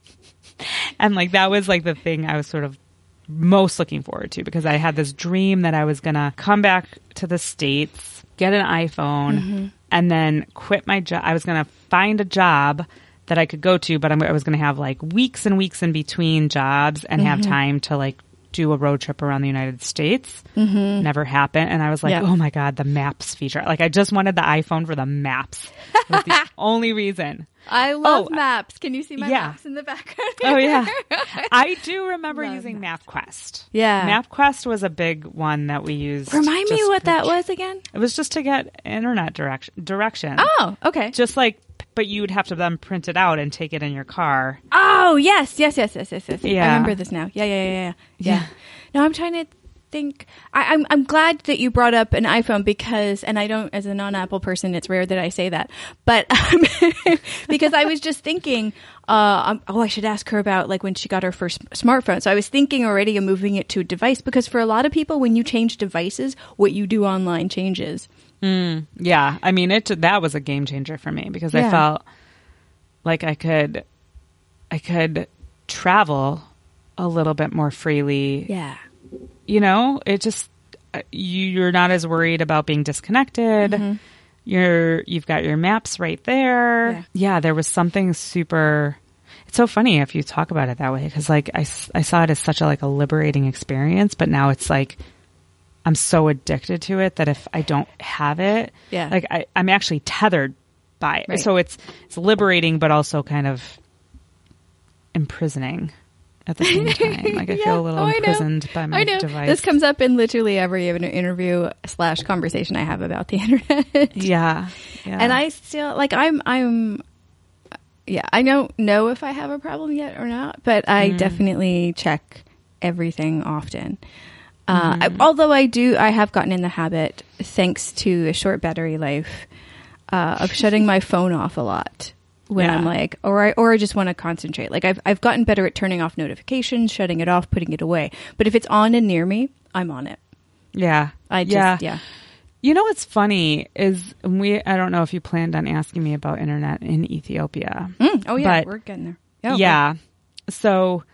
and like, that was like the thing I was sort of most looking forward to because I had this dream that I was going to come back to the States, get an iPhone, mm-hmm. and then quit my job. I was going to find a job that I could go to, but I'm, I was going to have like weeks and weeks in between jobs and have time to like do a road trip around the United States. Mm-hmm. Never happened. And I was like, Yeah. oh my God, the maps feature. Like, I just wanted the iPhone for the maps. The only reason. I love Oh, maps. Can you see my yeah. maps in the background? Oh yeah, I do remember Love using MapQuest. Yeah. MapQuest was a big one that we used. Remind me what that was again. It was just to get internet direction. Direction. Oh, okay. Just like, but you would have to then print it out and take it in your car. Oh, yes, yes, yes, yes, yes, yes. I remember this now. Yeah, yeah, yeah, yeah. Yeah. Yeah. No, I'm trying to think. I, I'm I'm glad that you brought up an iPhone because, and I don't, as a non-Apple person, it's rare that I say that, but um, because I was just thinking, uh, um, oh, I should ask her about like when she got her first smartphone. So I was thinking already of moving it to a device because for a lot of people, when you change devices, what you do online changes. Yeah, I mean it. That was a game changer for me because Yeah. I felt like I could, I could travel a little bit more freely. Yeah. You know, it just uh, you, you're not as worried about being disconnected. Mm-hmm. You're you've got your maps right there. Yeah. Yeah, there was something super. It's so funny if you talk about it that way because like I, I saw it as such a like a liberating experience, but now it's like I'm so addicted to it that if I don't have it, Yeah. like I, I'm actually tethered by it. Right. So it's it's liberating, but also kind of imprisoning at the same time. Like I Yeah. feel a little Oh, imprisoned by my I know. device. This comes up in literally every interview slash conversation I have about the internet. yeah, yeah. And I still like I'm I'm yeah, I don't know if I have a problem yet or not, but I Mm. definitely check everything often. Uh, Mm-hmm. I, although I do, I have gotten in the habit, thanks to a short battery life, uh, of shutting my phone off a lot when Yeah. I'm like, or I or I just want to concentrate. Like I've I've gotten better at turning off notifications, shutting it off, putting it away. But if it's on and near me, I'm on it. yeah, I just yeah. yeah. You know what's funny is we. I don't know if you planned on asking me about internet in Ethiopia. Mm, oh yeah, But- we're getting there. Oh, yeah. So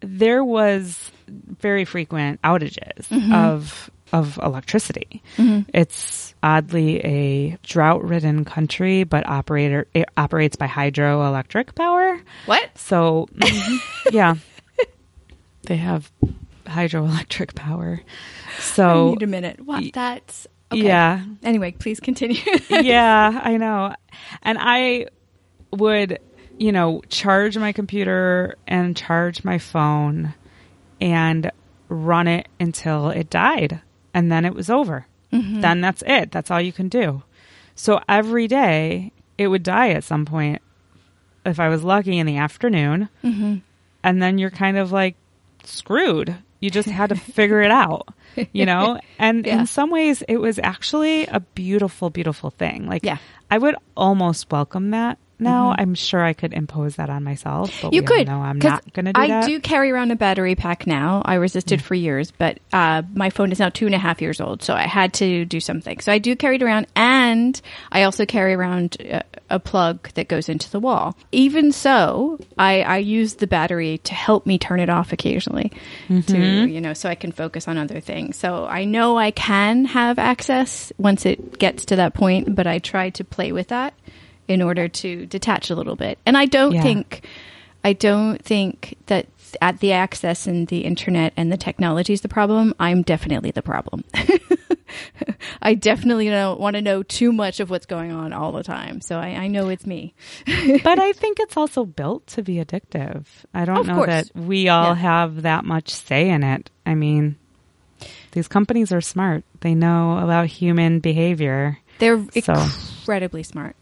there was very frequent outages Mm-hmm. of of electricity. It's oddly a drought-ridden country, but operator it operates by hydroelectric power. What? So mhm, yeah, they have hydroelectric power. So need a minute. What? That's okay. yeah, Anyway, please continue. yeah, I know. And I would, you know, charge my computer and charge my phone and run it until it died. And then it was over. Mm-hmm. Then that's it. That's all you can do. So every day it would die at some point if I was lucky in the afternoon. Mm-hmm. And then you're kind of like screwed. You just had to figure it out, you know? And Yeah. in some ways, it was actually a beautiful, beautiful thing. Like, Yeah. I would almost welcome that now. I'm sure I could impose that on myself, but you could. No, I'm not going to do I that. do carry around a battery pack now. I resisted for years, but uh, my phone is now two and a half years old, so I had to do something. So I do carry it around, and I also carry around a, a plug that goes into the wall. Even so, I, I use the battery to help me turn it off occasionally, to you know, so I can focus on other things. So I know I can have access once it gets to that point, but I try to play with that in order to detach a little bit. And I don't Yeah. think I don't think that at the access and the internet and the technology is the problem. I'm definitely the problem. I definitely don't want to know too much of what's going on all the time. So I, I know it's me. but I think it's also built to be addictive. I don't Of know course. that we all Yeah. have that much say in it. I mean, these companies are smart. They know about human behavior. They're So- incredibly smart.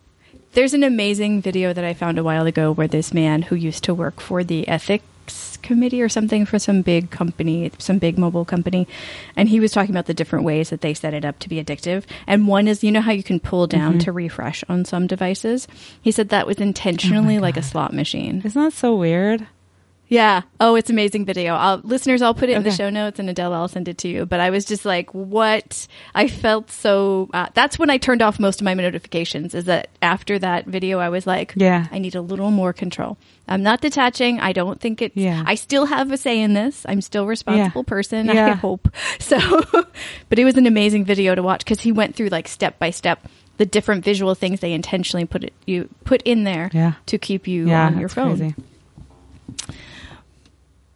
There's an amazing video that I found a while ago where this man who used to work for the ethics committee or something for some big company, some big mobile company, and he was talking about the different ways that they set it up to be addictive. And one is, you know how you can pull down mm-hmm. to refresh on some devices? He said that was intentionally oh like a slot machine. Isn't that so weird? Yeah. Oh, it's amazing video. I'll, listeners, I'll put it in the show notes, and Adela, I'll send it to you. But I was just like, what? I felt so. Uh, that's when I turned off most of my notifications. Is that after that video, I was like, Yeah. I need a little more control. I'm not detaching. I don't think it's. Yeah. I still have a say in this. I'm still a responsible person. yeah. I hope so. but it was an amazing video to watch because he went through like step by step the different visual things they intentionally put it you put in there Yeah. to keep you yeah, on your phone. crazy.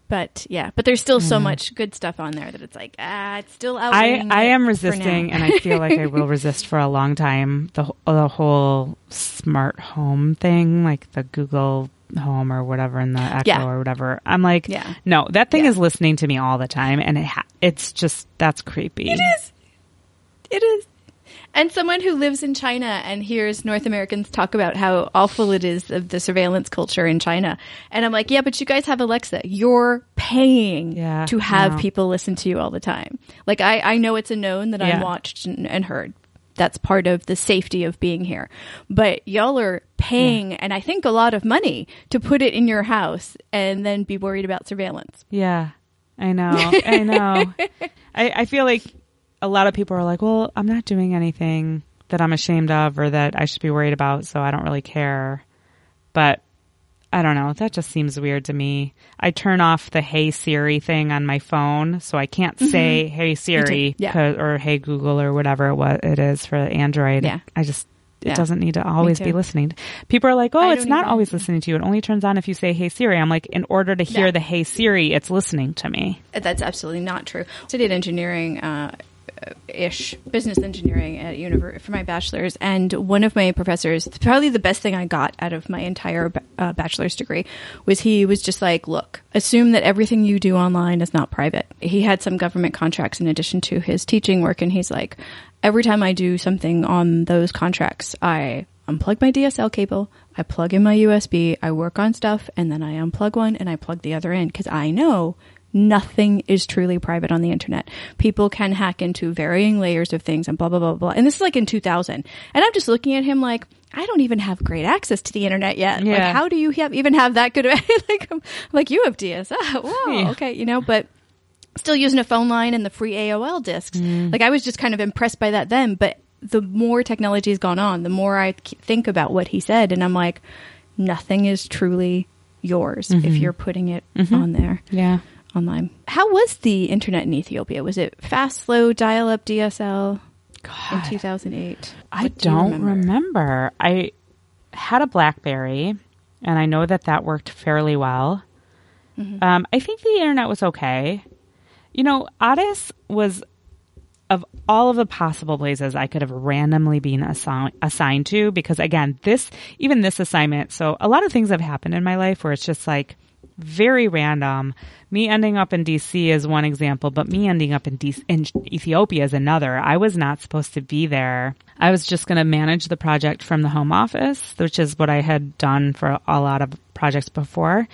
But yeah, but there's still so much good stuff on there that it's like ah, it's still out. I, I am resisting, and I feel like I will resist for a long time. The the whole smart home thing, like the Google Home or whatever, and the Echo Yeah. or whatever. I'm like, Yeah. no, that thing Yeah. is listening to me all the time, and it ha- it's just that's creepy. It is. It is. And someone who lives in China and hears North Americans talk about how awful it is of the surveillance culture in China. And I'm like, yeah, but you guys have Alexa. You're paying Yeah, to have no. people listen to you all the time. Like, I, I know it's a known that I'm watched and, and heard. That's part of the safety of being here. But y'all are paying, and I think a lot of money to put it in your house and then be worried about surveillance. Yeah, I know. I know. I, I feel like a lot of people are like, well, I'm not doing anything that I'm ashamed of or that I should be worried about, so I don't really care. But I don't know. That just seems weird to me. I turn off the Hey Siri thing on my phone, so I can't say Hey Siri Mm-hmm. Yeah. or Hey Google or whatever what it is for Android. Yeah. I just. It Yeah. doesn't need to always be listening. People are like, "Oh, it's not always listening to you. It only turns on if you say Hey Siri." I'm like, in order to hear Yeah. the Hey Siri, it's listening to me. That's absolutely not true. I studied engineering uh, ish, business engineering at univer- for my bachelor's, and one of my professors, probably the best thing I got out of my entire uh, bachelor's degree, was he was just like, "Look, assume that everything you do online is not private." He had some government contracts in addition to his teaching work, and he's like, "Every time I do something on those contracts, I." Unplug my DSL cable, I plug in my USB, I work on stuff, and then I unplug one and I plug the other in because I know nothing is truly private on the internet. People can hack into varying layers of things and blah, blah, blah, blah. And this is like in 2000. And I'm just looking at him like, I don't even have great access to the internet yet. Like, Yeah. how do you have, even have that good of, like, I'm- like you have DSL. Whoa. Yeah. Okay. You know, but still using a phone line and the free AOL discs. Mm. Like I was just kind of impressed by that then, but the more technology has gone on, the more I think about what he said, and I'm like, nothing is truly yours if mm-hmm. you're putting it mm-hmm. on there Yeah. Online. How was the internet in Ethiopia? Was it fast, slow, dial up DSL in 2008? I do don't remember? I had a BlackBerry, and I know that that worked fairly well. Um, I think the internet was okay. You know, Addis was of all of the possible places I could have randomly been assi- assigned to because again, this even this assignment. So a lot of things have happened in my life where it's just like very random. Me ending up in DC is one example, but me ending up in, DC, in Ethiopia is another. I was not supposed to be there. I was just going to manage the project from the home office, which is what I had done for a lot of projects before.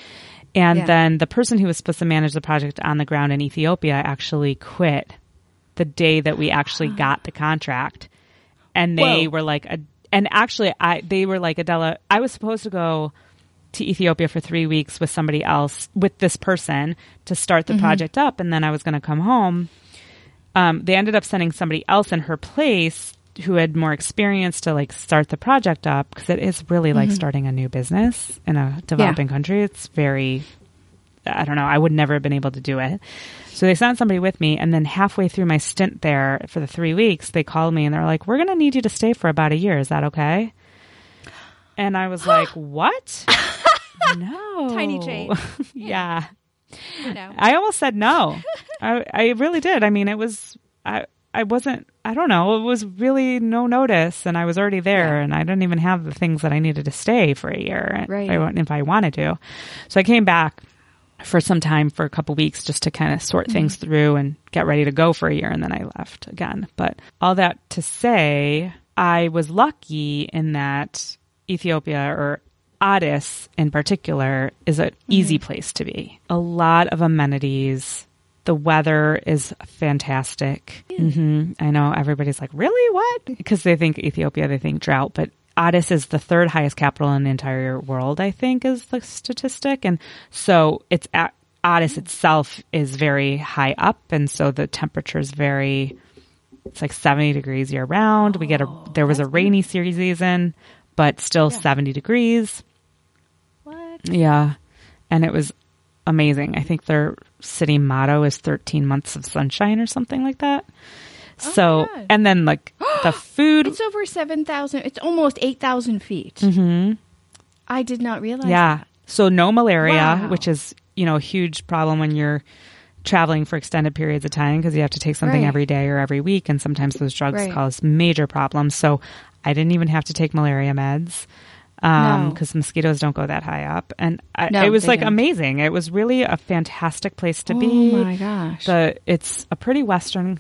And Yeah. then the person who was supposed to manage the project on the ground in Ethiopia actually quit the day that we actually got the contract. And they Whoa. were like, a, and actually, I they were like, Adela, I was supposed to go to Ethiopia for three weeks with somebody else, with this person to start the project up, and then I was going to come home. Um, they ended up sending somebody else in her place who had more experience to like start the project up because it is really like starting a new business in a developing country. It's very, I don't know, I would never have been able to do it. So they sent somebody with me, and then halfway through my stint there for the three weeks, they called me and they're like, "We're going to need you to stay for about a year. Is that okay?" And I was like, "What? No, Tiny change. yeah, No. I almost said no. I I really did. I mean, it was I I wasn't. I don't know. It was really no notice, and I was already there, Yeah. and I didn't even have the things that I needed to stay for a year. Right. If I, if I wanted to, so I came back for some time for a couple weeks just to kind of sort Mm-hmm. things through and get ready to go for a year, and then I left again. But all that to say, I was lucky in that Ethiopia or Addis in particular is an easy place to be. A lot of amenities. The weather is fantastic. hmm I know everybody's like, really? What? Because they think Ethiopia, they think drought, but Addis is the third highest capital in the entire world, I think, is the statistic. And so it's at, Addis itself is very high up. And so the temperature is very, it's like 70 degrees year round. We get a, there was a rainy season, but still 70 degrees. Yeah. And it was amazing. I think their city motto is 13 months of sunshine or something like that. so, God. and then like the food. It's over 7,000. It's almost 8,000 feet. Mm-hmm. I did not realize. yeah. So no malaria, Wow. which is, you know, a huge problem when you're traveling for extended periods of time because you have to take something Right. every day or every week. And sometimes those drugs Right. cause major problems. So I didn't even have to take malaria meds. Um, No. cause mosquitoes don't go that high up. And I, No, it was like don't. amazing. It was really a fantastic place to Oh be. Oh my gosh. the it's a pretty western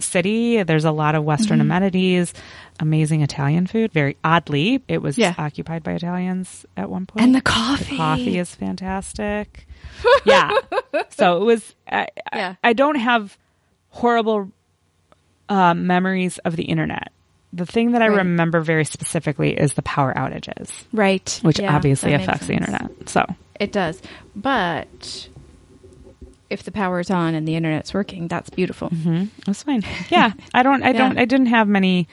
city there's a lot of western Mm-hmm. amenities amazing italian food very oddly it was Yeah. occupied by italians at one point and the coffee. The coffee is fantastic yeah so it was I, Yeah. I, I don't have horrible uh, memories of the internet the thing that i Right. remember very specifically is the power outages Right. which Yeah, obviously affects the internet so It does. But if the power's on and the internet's working, that's beautiful. hmm That's fine. Yeah, I don't. I don't. I didn't have many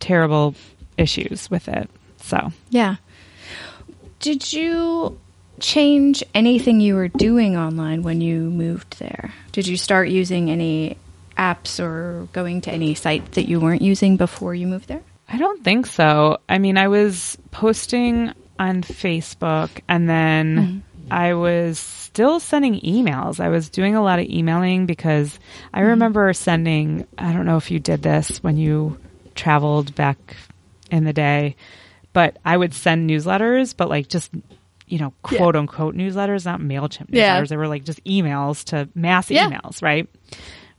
terrible issues with it. So Yeah. Did you change anything you were doing online when you moved there? Did you start using any apps or going to any site that you weren't using before you moved there? I don't think so. I mean, I was posting on Facebook, and then mm-hmm. I was still sending emails. I was doing a lot of emailing because I mm-hmm. remember sending. I don't know if you did this when you traveled back in the day, but I would send newsletters, but like just you know, Yeah. quote unquote newsletters, not MailChimp newsletters. Yeah. They were like just emails to mass Yeah. emails, right?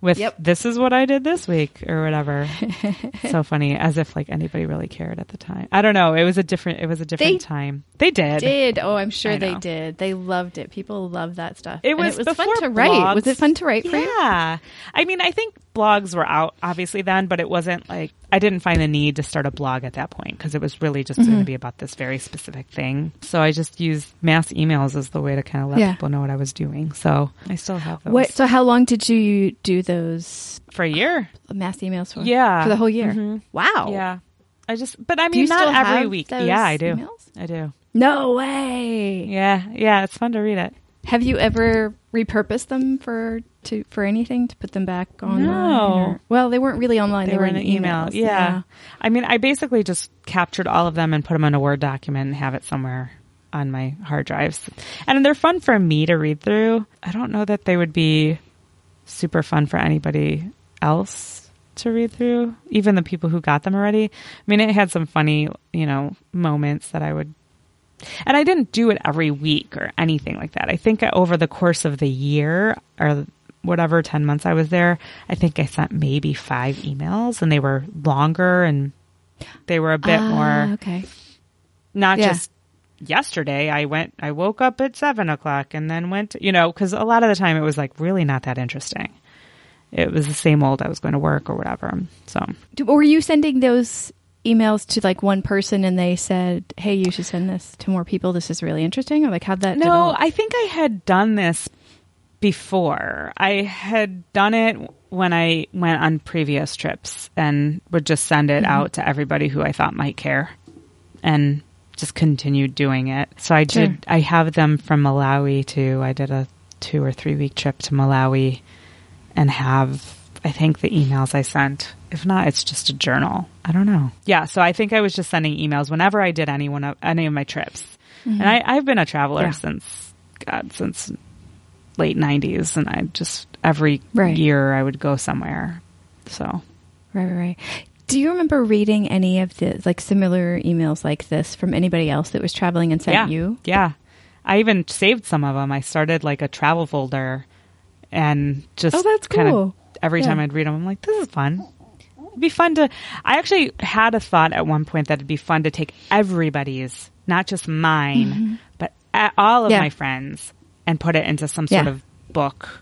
With Yep. this is what I did this week or whatever. so funny, as if like anybody really cared at the time. I don't know. It was a different. It was a different They time. They did. Did oh, I'm sure I they know. did. They loved it. People love that stuff. It was, it was fun to write. Was it fun to write for you? Yeah. I mean, I think blogs were out obviously then, but it wasn't like I didn't find the need to start a blog at that point because it was really just going to be about this very specific thing. So I just used mass emails as the way to kind of let Yeah. people know what I was doing. So I still have those What? So how long did you do those for a year. mass emails for? Yeah. for the whole year. Mhm. Wow. Yeah. I just, but I mean, not still every week. Yeah, I do. emails? I do. No way. Yeah, yeah, it's fun to read it. Have you ever repurposed them for to for anything to put them back online? No. or- well, they weren't really online. They, were in an email. emails. Yeah. I mean, I basically just captured all of them and put them in a Word document and have it somewhere on my hard drives. And they're fun for me to read through. I don't know that they would be super fun for anybody else to read through, even the people who got them already. I mean, it had some funny, you know, moments that I would and I didn't do it every week or anything like that. I think over the course of the year or whatever 10 months I was there, I think I sent maybe five emails and they were longer and they were a bit Ah, more, Okay. not yeah. just yesterday. I went, I woke up at seven o'clock and then went, to, you know, cause a lot of the time it was like really not that interesting. It was the same old I was going to work or whatever. So Were you sending those emails to like one person and they said, "Hey, you should send this to more people. This is really interesting," or like how'd that? No, develop? I think I had done this before. I had done it when I went on previous trips and would just send it mm-hmm. out to everybody who I thought might care and just continued doing it. So I Sure. did I have them from Malawi too. I did a 2 or 3 week trip to Malawi and have I think the emails I sent. If not, it's just a journal. I don't know. Yeah, so I think I was just sending emails whenever I did any one of any of my trips. Mm-hmm. And I, I've been a traveler Yeah. since God since late '90s, and I just every Right. year I would go somewhere. So Right, right, right. Do you remember reading any of the like similar emails like this from anybody else that was traveling and sent yeah, you? yeah. I even saved some of them. I started like a travel folder, and just Oh, that's cool. Every Yeah. time I'd read them, I'm like, this is fun. It'd be fun to. I actually had a thought at one point that it'd be fun to take everybody's, not just mine, but a- all of Mm-hmm. Yeah. my friends, and put it into some sort Yeah. of book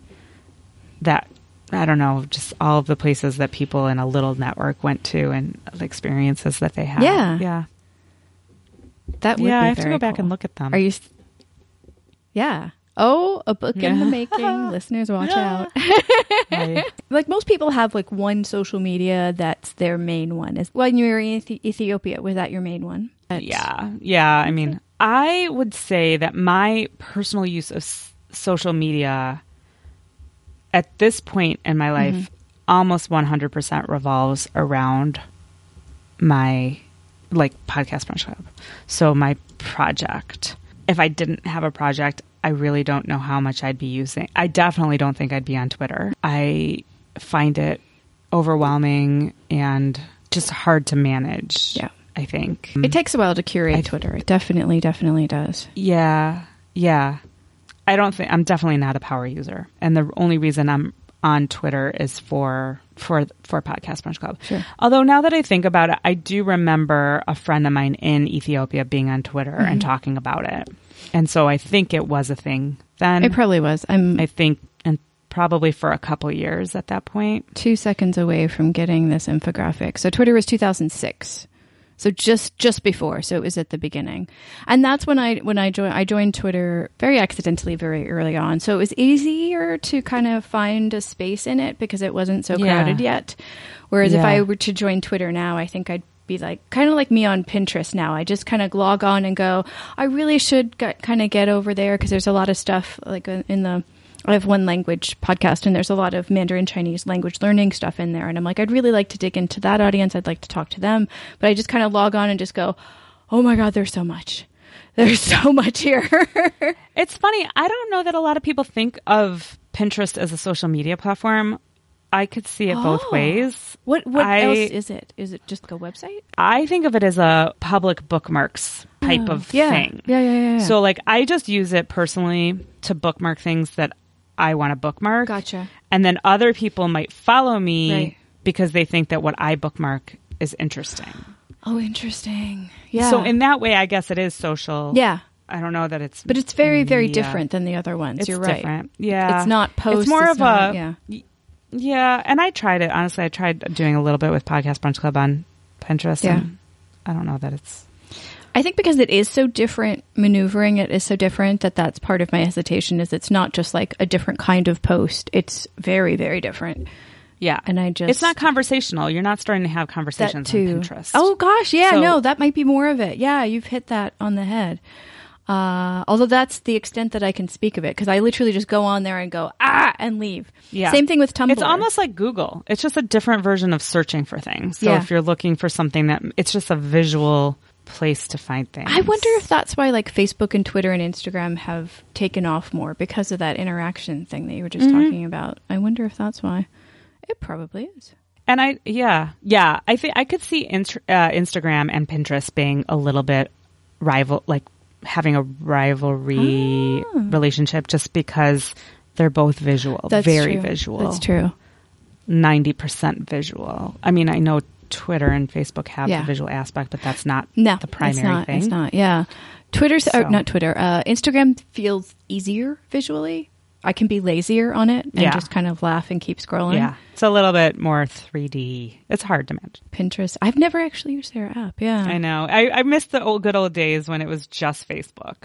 that I don't know, just all of the places that people in a little network went to and the experiences that they had. Yeah. yeah, That would yeah. be I have to go back cool. and look at them. Are you? s- Yeah. Oh, a book in the making. Listeners, watch out. I- like most people have like one social media that's their main one. Is when you were in Ethi- Ethiopia, was that your main one? That's- Yeah, yeah. I mean, I would say that my personal use of s- social media at this point in my life mm-hmm. almost 100% revolves around my like podcast brunch club. So my project. If I didn't have a project, I really don't know how much I'd be using. I definitely don't think I'd be on Twitter. I find it overwhelming and just hard to manage. Yeah. I think. It takes a while to curate I- Twitter. It definitely, definitely does. Yeah, yeah. I don't think I'm definitely not a power user, and the only reason I'm on Twitter is for for for Podcast Brunch Club. Sure. Although now that I think about it, I do remember a friend of mine in Ethiopia being on Twitter Mm-hmm. and talking about it, and so I think it was a thing then. It probably was. I'm I think, and probably for a couple years at that point. two seconds away from getting this infographic. So Twitter was 2006. So just just before, so it was at the beginning, and that's when I when I joined I joined Twitter very accidentally very early on. So it was easier to kind of find a space in it because it wasn't so Yeah. crowded yet. Whereas if I were to join Twitter now, I think I'd be like kind of like me on Pinterest now. I just kind of log on and go. I really should get, kind of get over there because there's a lot of stuff like in the I have one language podcast and there's a lot of Mandarin Chinese language learning stuff in there. And I'm like, I'd really like to dig into that audience. I'd like to talk to them. But I just kind of log on and just go, oh my God, there's so much. There's so much here. It's funny. I don't know that a lot of people think of Pinterest as a social media platform. I could see it both Oh. ways. what what I- else is it? Is it just like a website? I think of it as a public bookmarks type oh. of yeah. thing. Yeah, yeah, yeah, yeah. So like I just use it personally to bookmark things that I want to bookmark. Gotcha. And then other people might follow me Right. because they think that what I bookmark is interesting. Oh, interesting. Yeah. So in that way I guess it is social. yeah. I don't know that it's But it's very, very different than the other ones. It's You're right. different. Yeah. It's not post. It's more it's of not- a yeah. y- Yeah, and I tried it. Honestly, I tried doing a little bit with Podcast Brunch Club on Pinterest. Yeah. I don't know that it's. I think because it is so different, maneuvering it is so different that that's part of my hesitation. Is it's not just like a different kind of post; it's very, very different. Yeah, And I just it's not conversational. You're not starting to have conversations too. on Pinterest. Oh gosh, yeah, So- no, that might be more of it. Yeah, you've hit that on the head. Uh, although that's the extent that I can speak of it because I literally just go on there and go ah and leave. Yeah. Same thing with Tumblr. It's almost like Google. It's just a different version of searching for things. So Yeah. if you're looking for something that it's just a visual place to find things. I wonder if that's why like Facebook and Twitter and Instagram have taken off more because of that interaction thing that you were just Mm-hmm. talking about. I wonder if that's why. It probably is. And I, yeah, yeah, I think I could see Inst- uh, Instagram and Pinterest being a little bit rival, like having a rivalry relationship, just because they're both visual, Ah. That's very true. visual, That's true. ninety percent visual. I mean, I know Twitter and Facebook have Yeah. the visual aspect, but that's not No, the primary it's not, thing. It's not. Yeah, Twitter's So. not Twitter. Uh, Instagram feels easier visually. I can be lazier on it and Yeah. just kind of laugh and keep scrolling. Yeah, it's a little bit more 3D. It's hard to manage. Pinterest. I've never actually used their app. Yeah, I know. I, I miss the old good old days when it was just Facebook.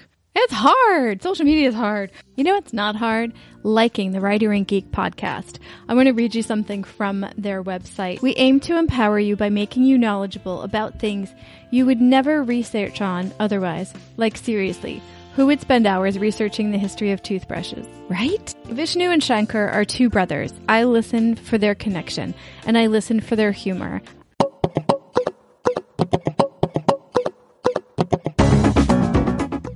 It's hard. Social media is hard. You know what's not hard? Liking the Writer and Geek podcast. I want to read you something from their website. We aim to empower you by making you knowledgeable about things you would never research on otherwise. Like seriously, who would spend hours researching the history of toothbrushes, right? Vishnu and Shankar are two brothers. I listen for their connection, and I listen for their humor.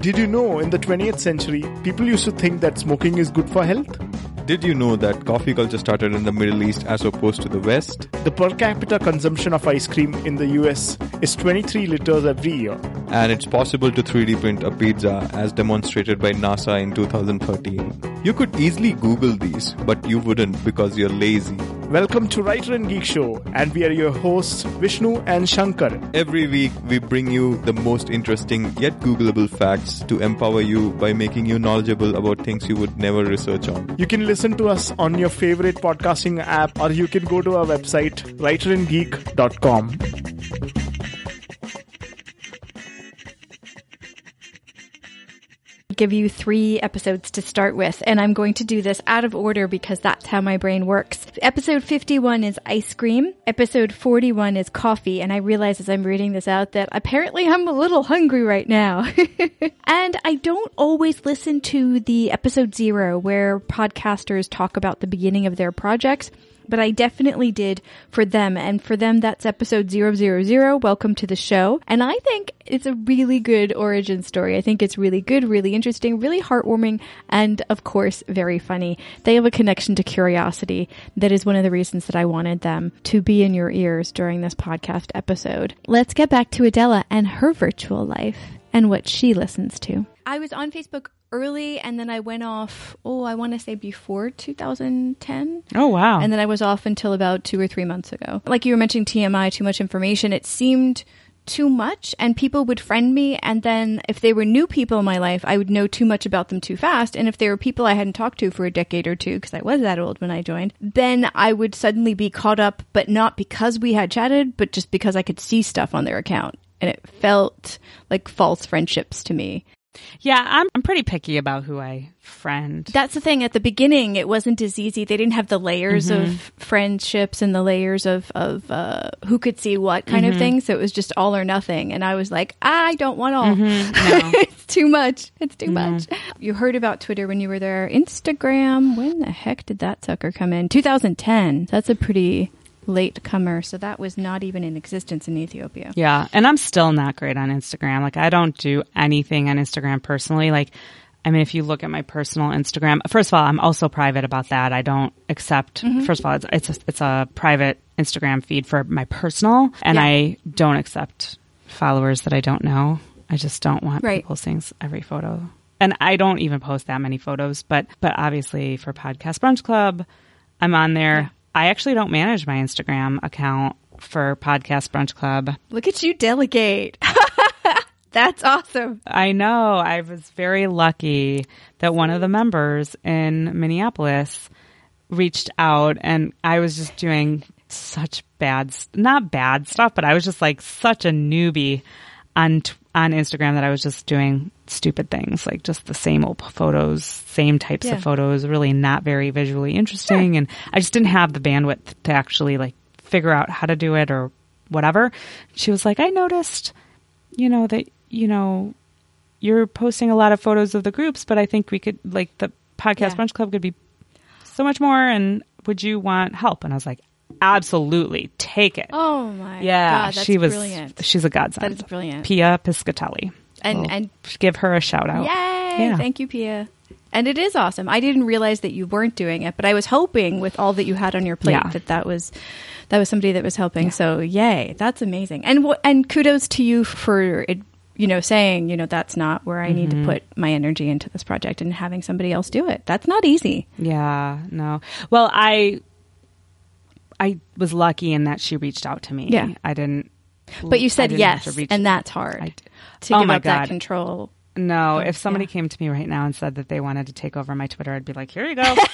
Did you know in the 20th century, people used to think that smoking is good for health? Did you know that coffee culture started in the Middle East as opposed to the West? The per capita consumption of ice cream in the US is 23 liters every year. And it's possible to 3D print a pizza as demonstrated by NASA in 2013. You could easily Google these, but you wouldn't because you're lazy. Welcome to Writer and Geek Show, and we are your hosts Vishnu and Shankar. Every week, we bring you the most interesting yet Googleable facts to empower you by making you knowledgeable about things you would never research on. You can listen to us on your favorite podcasting app, or you can go to our website writerandgeek.com. give you three episodes to start with, and I'm going to do this out of order because that's how my brain works. Episode 51 is ice cream. Episode 41 is coffee, and I realize as I'm reading this out that apparently I'm a little hungry right now. and I don't always listen to the episode zero where podcasters talk about the beginning of their projects but I definitely did for them. And for them, that's episode 000. Welcome to the show. And I think it's a really good origin story. I think it's really good, really interesting, really heartwarming, and of course, very funny. They have a connection to curiosity. That is one of the reasons that I wanted them to be in your ears during this podcast episode. Let's get back to Adela and her virtual life and what she listens to. I was on Facebook early and then I went off, oh, I want to say before 2010. Oh wow! And then I was off until about two or three months ago. Like you were mentioning TMI, too much information. It seemed too much and people would friend me and then if they were new people in my life i would know too much about them too fast and if they were people i hadn't talked to for a decade or two because i was that old when i joined then i would suddenly be caught up but not because we had chatted but just because i could see stuff on their account and it felt like false friendships to me yeah, I'm I'm pretty picky about who I friend. That's the thing. At the beginning, it wasn't as easy. They didn't have the layers of mm-hmm. friendships and the layers of of uh, who could see what kind of mm-hmm. thing. So it was just all or nothing. And I was like, I don't want all. Mm-hmm. it's too much. It's too much. You heard about Twitter when you were there. Instagram. When the heck did that sucker come in? 2010. That's a pretty late comer. So that was not even in existence in Ethiopia. Yeah, and I'm still not great on Instagram. Like I don't do anything on Instagram personally. Like I mean, if you look at my personal Instagram, first of all, I'm also private about that. I don't accept. Mm-hmm. First of all, it's it's a, it's a private Instagram feed for my personal, and Yeah. I don't accept followers that I don't know. I just don't want Right. people seeing every photo, and I don't even post that many photos. But but obviously for Podcast Brunch Club, I'm on there. Yeah. I actually don't manage my Instagram account for Podcast Brunch Club. Look at you delegate. That's awesome. I know. I was very lucky that one of the members in Minneapolis reached out and I was just doing such bad, not bad stuff, but I was just like such a newbie on t- on Instagram that I was just doing stupid things, like just the same old photos, same types Yeah. of photos, really not very visually interesting, and I just didn't have the bandwidth to actually like figure out how to do it or whatever. She was like, I noticed, you know that you know you're posting a lot of photos of the groups, but I think we could like the podcast Yeah. brunch club could be so much more. And would you want help? And I was like, absolutely, take it. Oh my yeah, god, that's she was. brilliant. She's a godsend. That is brilliant. Pia Piscatelli. And We'll and give her a shout out. Yay! Yeah. Thank you, Pia. And it is awesome. I didn't realize that you weren't doing it, but I was hoping with all that you had on your plate Yeah. that that was that was somebody that was helping. So, yay, that's amazing. And and kudos to you for it, you know, saying, you know, that's not where I need Mm-hmm. to put my energy into this project and having somebody else do it. That's not easy. Yeah, no. Well, I I was lucky in that she reached out to me. Yeah. I didn't. But you said yes, and that's hard d- to Oh give my up that control. No, if somebody yeah. came to me right now and said that they wanted to take over my Twitter, I'd be like, "Here you go.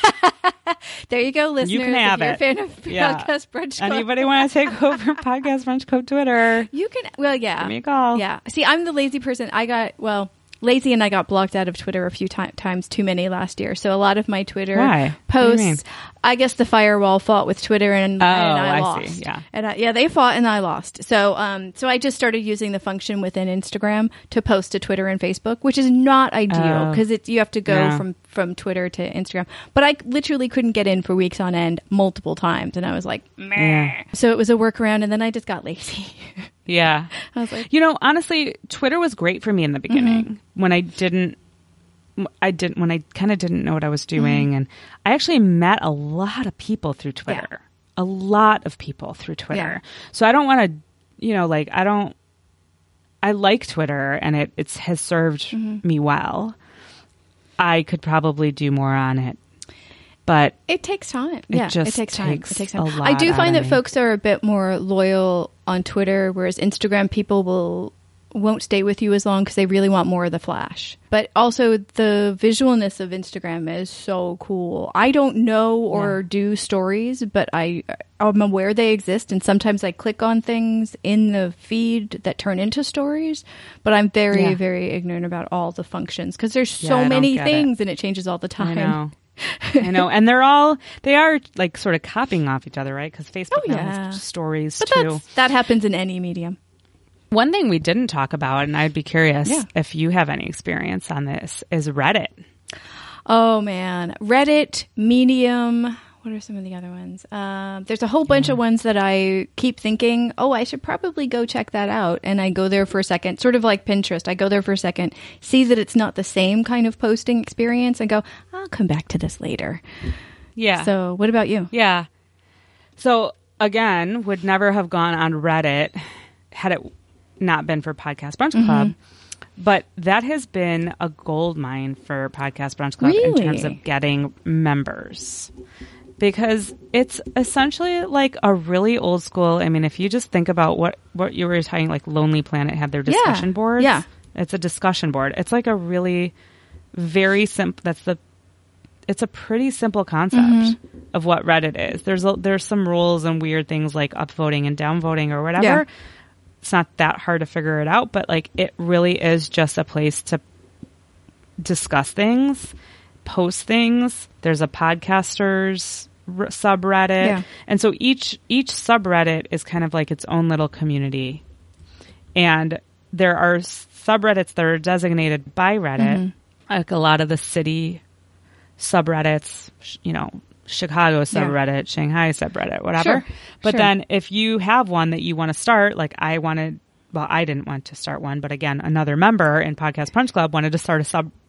There you go, listeners. You can have if you're it. a fan of Yeah. Podcast Brunch. Anybody want to take over Podcast Brunch Club Twitter? You can, well, yeah. Give me a call. Yeah. See, I'm the lazy person. I got, well, lazy and I got blocked out of Twitter a few ti- times too many last year. So a lot of my Twitter Why? What do you mean? posts, I guess the firewall fought with Twitter and, Oh, and I, I lost. see. Yeah. And I, yeah, they fought and I lost. So, um, so I just started using the function within Instagram to post to Twitter and Facebook, which is not ideal Oh. because it's, you have to go Yeah. from, from Twitter to Instagram. But I literally couldn't get in for weeks on end multiple times. And I was like, meh. Yeah. So it was a workaround and then I just got lazy. Yeah. I was like, You know, honestly, Twitter was great for me in the beginning Mm-hmm. when I didn't. I didn't when I kind of didn't know what I was Mm-hmm. doing, and I actually met a lot of people through Twitter. A lot of people through Twitter. Yeah. So I don't want to, you know, like I don't. I like Twitter, and it it's has served Mm-hmm. me well. I could probably do more on it, but It takes time. It yeah, just it takes time. takes it takes time. I do find that me. folks are a bit more loyal on Twitter, whereas Instagram people will won't stay with you as long because they really want more of the flash. But also the visualness of Instagram is so cool. I don't know or Yeah. do stories, but I I'm aware they exist, and sometimes I click on things in the feed that turn into stories. But I'm very Yeah. very ignorant about all the functions because there's Yeah, so many get it. things and it changes all the I time. I know, and they're all they are like sort of copying off each other, right? Because Facebook Oh, yeah. has stories But too. that happens in any medium. One thing we didn't talk about, and I'd be curious Yeah. if you have any experience on this, is Reddit. Oh man, Reddit, Medium. What are some of the other ones? Um, there's a whole bunch of ones that I keep thinking, oh, I should probably go check that out. And I go there for a second, sort of like Pinterest. I go there for a second, see that it's not the same kind of posting experience, and go, I'll come back to this later. Yeah. So, what about you? yeah. So again, would never have gone on Reddit had it not been for Podcast Brunch Mm-hmm. Club. But that has been a gold mine for Podcast Brunch Club in terms of getting members. Because it's essentially like a really old school. I mean, if you just think about what, what you were talking, like Lonely Planet had their discussion boards. yeah. It's a discussion board. It's like a really very simple, that's the, it's a pretty simple concept Mm-hmm. of what Reddit is. There's a, there's some rules and weird things like upvoting and downvoting or whatever. Yeah. It's not that hard to figure it out, but like it really is just a place to discuss things, post things. There's a podcasters r- subreddit, Yeah. and so each each subreddit is kind of like its own little community. And there are subreddits that are designated by Reddit, Mm-hmm. like a lot of the city subreddits, you know, Chicago subreddit, Shanghai subreddit, whatever. Sure, But sure. then if you have one that you want to start, like I wanted, well, I didn't want to start one, but again, another member in Podcast Brunch Club wanted to start a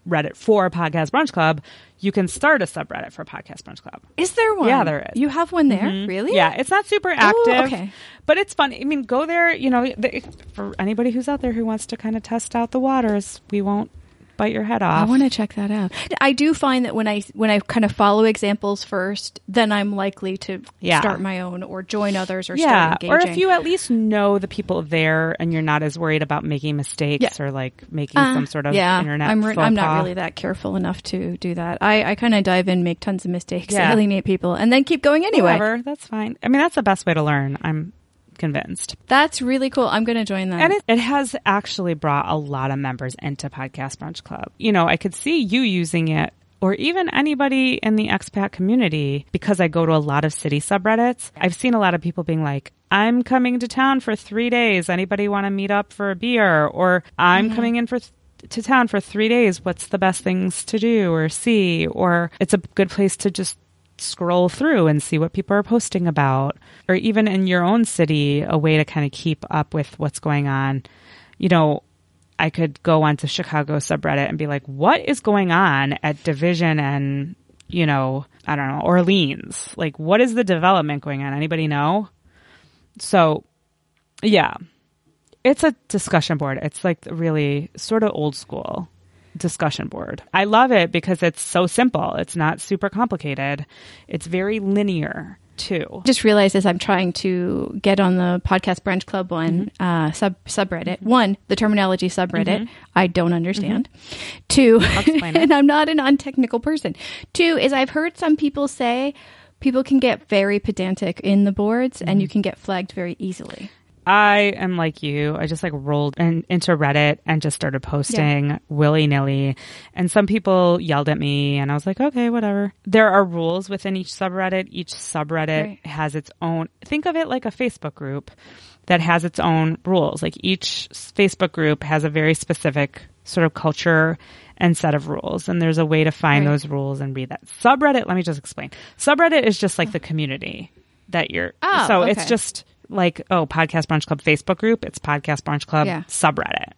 subreddit for Podcast Brunch Club. You can start a subreddit for Podcast Brunch Club. Is there one? Yeah, there is. You have one there? Mhm. Really? Yeah, it's not super active. okay. But it's fun. I mean, go there. You know, the, for anybody who's out there who wants to kind of test out the waters, we won't bite your head off. I want to check that out. I do find that when I when I kind of follow examples first, then I'm likely to Yeah. start my own or join others or yeah, or if you at least know the people there and you're not as worried about making mistakes Yeah. or like making Uh, some sort of yeah, internet. I'm, re- I'm not really that careful enough to do that. I, I kind of dive in, make tons of mistakes, alienate people, and then keep going anyway. Whatever, that's fine. I mean, that's the best way to learn. I'm convinced. That's really cool. I'm going to join that. And it, it has actually brought a lot of members into Podcast Brunch Club. You know, I could see you using it or even anybody in the expat community because I go to a lot of city subreddits. I've seen a lot of people being like, I'm coming to town for three days. Anybody want to meet up for a beer? Or I'm coming in for. Th- to town for three days. What's the best things to do or see? Or it's a good place to just scroll through and see what people are posting about, or even in your own city, a way to kind of keep up with what's going on. You know, I could go onto Chicago subreddit and be like, what is going on at Division and, you know, I don't know, Orleans? Like, what is the development going on? Anybody know? So, yeah, it's a discussion board. It's like really sort of old school discussion board. I love it because it's so simple. It's not super complicated. It's very linear too. just realized as I'm trying to get on the podcast brunch club one mm-hmm. uh, sub subreddit. Mm-hmm. One, the terminology subreddit mm-hmm. I don't understand. Two, explain it. and I'm not a non-technical person. Two is I've heard some people say people can get very pedantic in the boards and you can get flagged very easily. I am like you. I just like rolled in, into Reddit and just started posting willy nilly. And some people yelled at me, and I was like, okay, whatever. There are rules within each subreddit. Each subreddit Right. has its own, think of it like a Facebook group that has its own rules. Like each Facebook group has a very specific sort of culture and set of rules. And there's a way to find Right. those rules and read that. Subreddit, let me just explain. Subreddit is just like oh. the community that you're, Oh, so okay. it's just like, oh, Podcast Brunch Club Facebook group. It's Podcast Brunch Club Yeah. subreddit.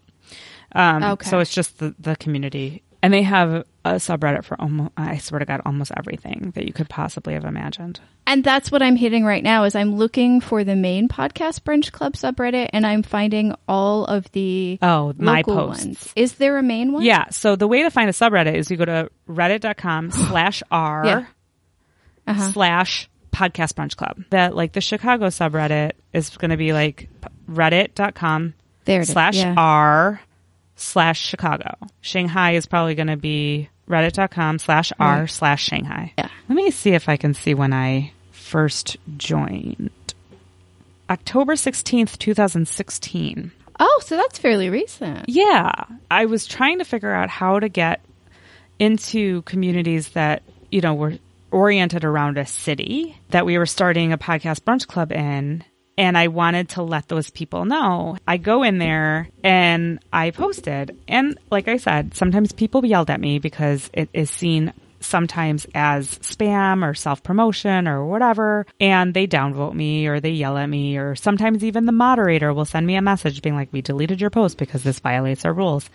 Um, Okay. So it's just the, the community. And they have a subreddit for almost, I swear to God, almost everything that you could possibly have imagined. And that's what I'm hitting right now is I'm looking for the main podcast brunch club subreddit and I'm finding all of the Oh, my posts. ones. Is there a main one? Yeah. So the way to find a subreddit is you go to reddit.com slash r Yeah. Uh-huh. slash podcast brunch club. That like the Chicago subreddit is going to be like reddit.com There slash Yeah. r slash Chicago. Shanghai is probably going to be reddit.com slash r slash Shanghai. Yeah. Let me see if I can see when I first joined. October 16th, 2016. Oh, so that's fairly recent. Yeah. I was trying to figure out how to get into communities that, you know, were oriented around a city that we were starting a podcast brunch club in. And I wanted to let those people know. I go in there and I posted. And like I said, sometimes people yelled at me because it is seen sometimes as spam or self promotion or whatever. And they downvote me or they yell at me, or sometimes even the moderator will send me a message being like, We deleted your post because this violates our rules.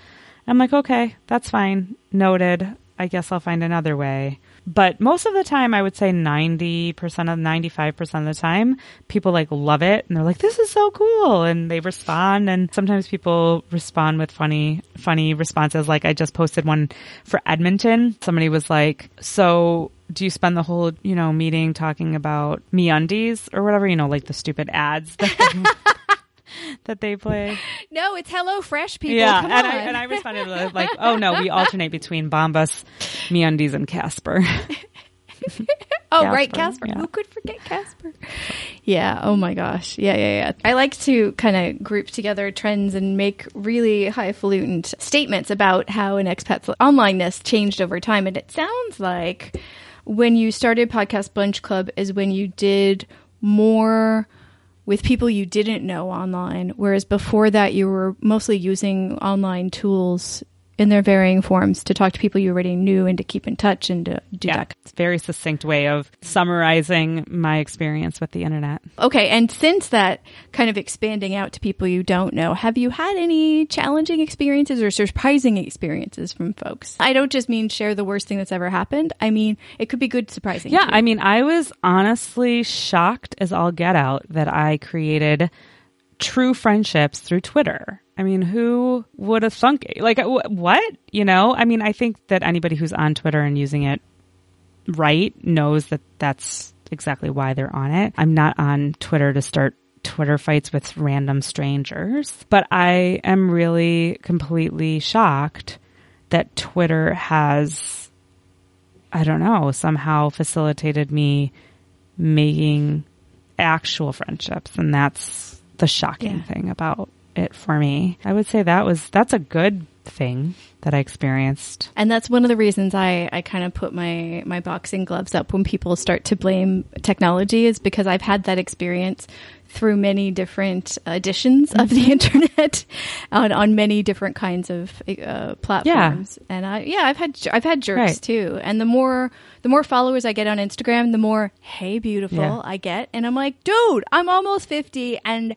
I'm like, Okay, that's fine. Noted. I guess I'll find another way. But most of the time, I would say 90% of 95% of the time, people like love it and they're like, this is so cool. And they respond. And sometimes people respond with funny, funny responses. Like I just posted one for Edmonton. Somebody was like, so do you spend the whole, you know, meeting talking about MeUndies or whatever, you know, like the stupid ads that, they play? No, it's HelloFresh people. yeah. Come and on. I, and I responded with, like, oh no, we alternate between Bombas, MeUndies and Casper. oh, right, Casper, Casper. yeah. Who could forget Casper? Yeah. Oh my gosh. Yeah, yeah, yeah. I like to kind of group together trends and make really highfalutin statements about how an expat's onlineness changed over time. And it sounds like when you started Podcast Brunch Club is when you did more with people you didn't know online, whereas before that you were mostly using online tools in their varying forms to talk to people you already knew and to keep in touch and to do yeah, that. it's a very succinct way of summarizing my experience with the internet. Okay, and since that kind of expanding out to people you don't know, have you had any challenging experiences or surprising experiences from folks? I don't just mean share the worst thing that's ever happened. I mean, it could be good surprising. Yeah, too. I mean, I was honestly shocked as all get out that I created true friendships through Twitter. I mean, who would have thunk it? Like, uh, what? You know, I mean, I think that anybody who's on Twitter and using it right knows that that's exactly why they're on it. I'm not on Twitter to start Twitter fights with random strangers, but I am really completely shocked that Twitter has, I don't know, somehow facilitated me making actual friendships. And that's the shocking Yeah. thing about it for me. I would say that was, that's a good thing that I experienced. And that's one of the reasons I, I kind of put my, my boxing gloves up when people start to blame technology is because I've had that experience through many different editions of the internet on, on many different kinds of uh, platforms. And I, yeah, I've had, I've had jerks Right. too. And the more, the more followers I get on Instagram, the more, hey, beautiful Yeah. I get. And I'm like, dude, I'm almost 50 and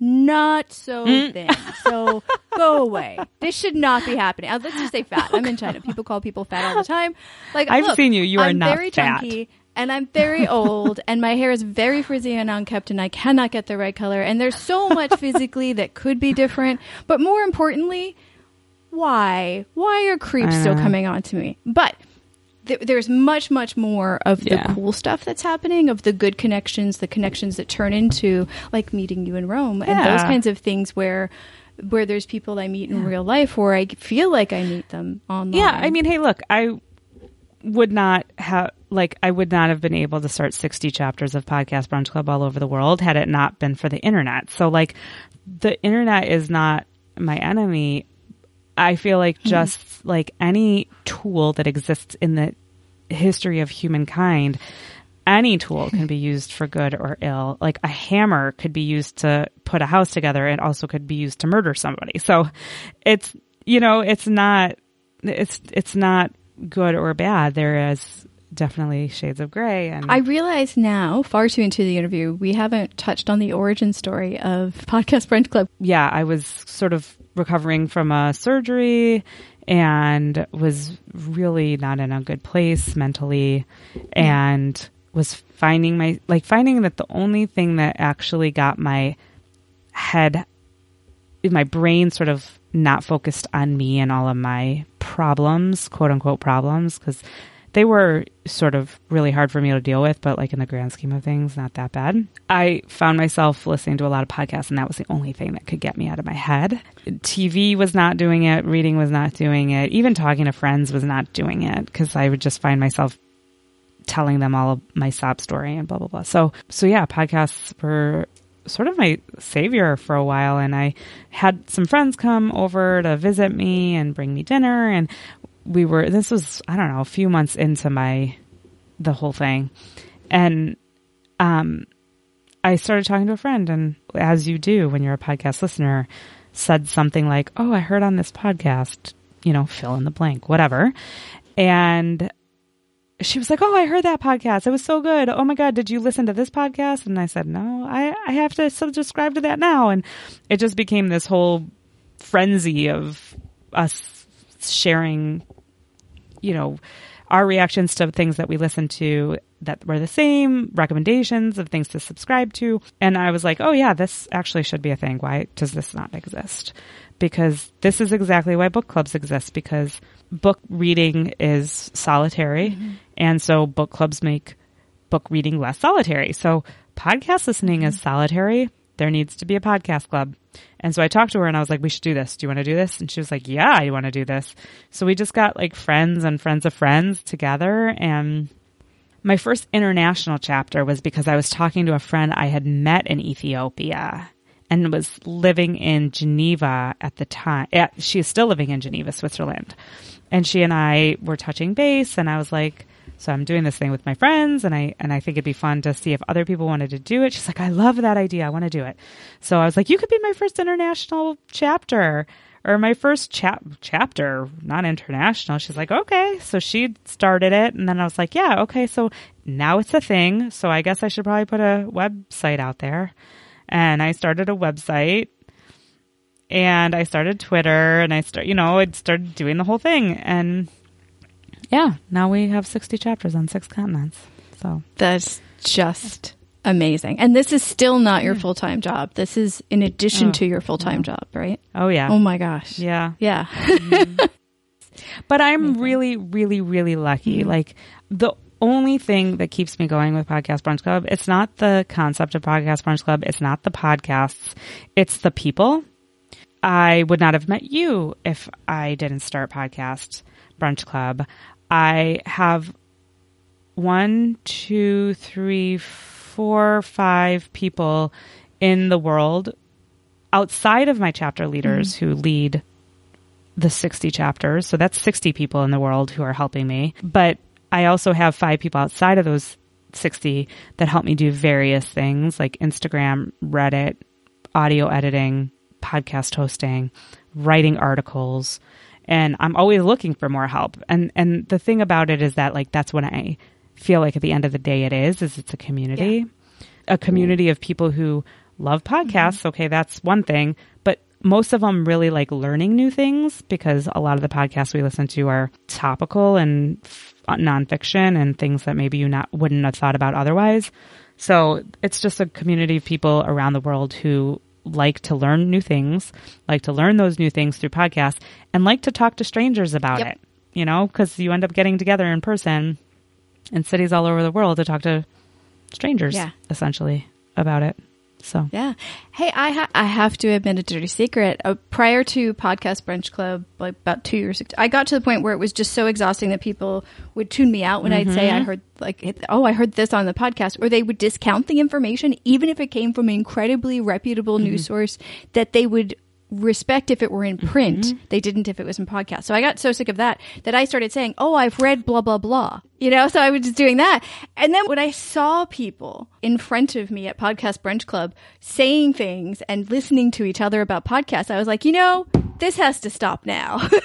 not so Mm. thin. So go away. This should not be happening. Uh, Let's just say fat. I'm in China. People call people fat all the time. Like I've look, seen you. You are I'm not very fat. chunky and I'm very old and my hair is very frizzy and unkempt and I cannot get the right color. And there's so much physically that could be different. But more importantly, why? Why are creeps still coming on to me? But th- there's much, much more of the Yeah. cool stuff that's happening, of the good connections, the connections that turn into like meeting you in Rome and those kinds of things where where there's people I meet in real life where I feel like I meet them online. Yeah, I mean, hey, look, I would not have like I would not have been able to start 60 chapters of Podcast Brunch Club all over the world had it not been for the internet. So like the internet is not my enemy. I feel like hmm. just like any tool that exists in the history of humankind, any tool can be used for good or ill. Like a hammer could be used to put a house together and also could be used to murder somebody. So it's, you know, it's not, it's, it's not good or bad. There is definitely shades of gray and I realize now, far too into the interview, we haven't touched on the origin story of Podcast Brunch Club. yeah, I was sort of recovering from a surgery and was really not in a good place mentally and was finding my like finding that the only thing that actually got my head my brain sort of not focused on me and all of my problems, quote unquote problems, because they were sort of really hard for me to deal with, but like in the grand scheme of things, not that bad. I found myself listening to a lot of podcasts, and that was the only thing that could get me out of my head. TV was not doing it, reading was not doing it, even talking to friends was not doing it, because I would just find myself telling them all of my sob story and blah blah blah. So so yeah, podcasts were sort of my savior for a while and I had some friends come over to visit me and bring me dinner and we were this was I don't know, a few months into my the whole thing. And um I started talking to a friend and as you do when you're a podcast listener said something like, "Oh, I heard on this podcast, you know, fill in the blank, whatever." And she was like, "Oh, I heard that podcast. It was so good. Oh my god, did you listen to this podcast?" And I said, "No, I I have to subscribe to that now." And it just became this whole frenzy of us sharing, you know, our reactions to things that we listened to that were the same, recommendations of things to subscribe to. And I was like, "Oh yeah, this actually should be a thing. Why does this not exist?" Because this is exactly why book clubs exist because book reading is solitary mm-hmm. and so book clubs make book reading less solitary. So podcast listening is mm-hmm. solitary. There needs to be a podcast club. And so I talked to her and I was like, we should do this. Do you want to do this? And she was like, yeah, I want to do this. So we just got like friends and friends of friends together. And my first international chapter was because I was talking to a friend I had met in Ethiopia and was living in Geneva at the time. Yeah, she is still living in Geneva, Switzerland. And she and I were touching base and I was like, so I'm doing this thing with my friends and I and I think it'd be fun to see if other people wanted to do it. She's like, I love that idea. I want to do it. So I was like, you could be my first international chapter or my first chap chapter, not international. She's like, okay. So she started it and then I was like, yeah, okay. So now it's a thing. So I guess I should probably put a website out there. And I started a website and I started Twitter and I start, you know, I started doing the whole thing and yeah, now we have 60 chapters on six continents. So That's just amazing. And this is still not your full time job. This is in addition oh, to your full time job, right? Oh yeah. Oh my gosh. yeah. Yeah. But I'm really, really, really lucky. Mm-hmm. Like the only thing that keeps me going with Podcast Brunch Club, it's not the concept of Podcast Brunch Club. It's not the podcasts. It's the people. I would not have met you if I didn't start Podcast Brunch Club. I have one, two, three, four, five people in the world outside of my chapter leaders mm-hmm. who lead the 60 chapters. So that's 60 people in the world who are helping me. But I also have five people outside of those 60 that help me do various things like Instagram, Reddit, audio editing, podcast hosting, writing articles. And I'm always looking for more help. And and the thing about it is that like that's what I feel like at the end of the day it is is it's a community. A community of people who love podcasts. Mm-hmm. Okay, that's one thing, but most of them really like learning new things because a lot of the podcasts we listen to are topical and f- nonfiction and things that maybe you not wouldn't have thought about otherwise. So it's just a community of people around the world who like to learn new things, like to learn those new things through podcasts, and like to talk to strangers about Yep. it. You know, because you end up getting together in person in cities all over the world to talk to strangers, Yeah. essentially, about it. So Yeah. Hey, I ha- I have to admit a dirty secret. Uh, prior to Podcast Brunch Club, like about two years ago, I got to the point where it was just so exhausting that people would tune me out when I'd say I heard like, oh, I heard this on the podcast, or they would discount the information, even if it came from an incredibly reputable news source that they would respect if it were in mm-hmm. print. They didn't if it was in podcast. So I got so sick of that that I started saying, "Oh, I've read blah blah blah." You know, so I was just doing that. And then when I saw people in front of me at Podcast Brunch Club saying things and listening to each other about podcasts, I was like, "You know, this has to stop now."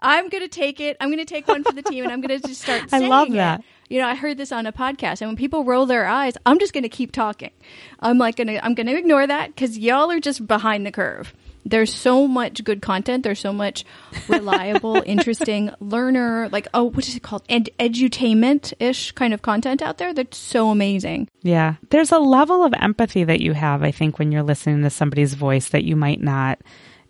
I'm going to take it. I'm going to take one for the team and I'm going to just start I love it. that. You know, I heard this on a podcast and when people roll their eyes, I'm just going to keep talking. I'm like going to I'm going to ignore that cuz y'all are just behind the curve. There's so much good content. There's so much reliable, interesting learner, like oh, what is it called? Ed- edutainment ish kind of content out there. That's so amazing. Yeah. There's a level of empathy that you have, I think, when you're listening to somebody's voice that you might not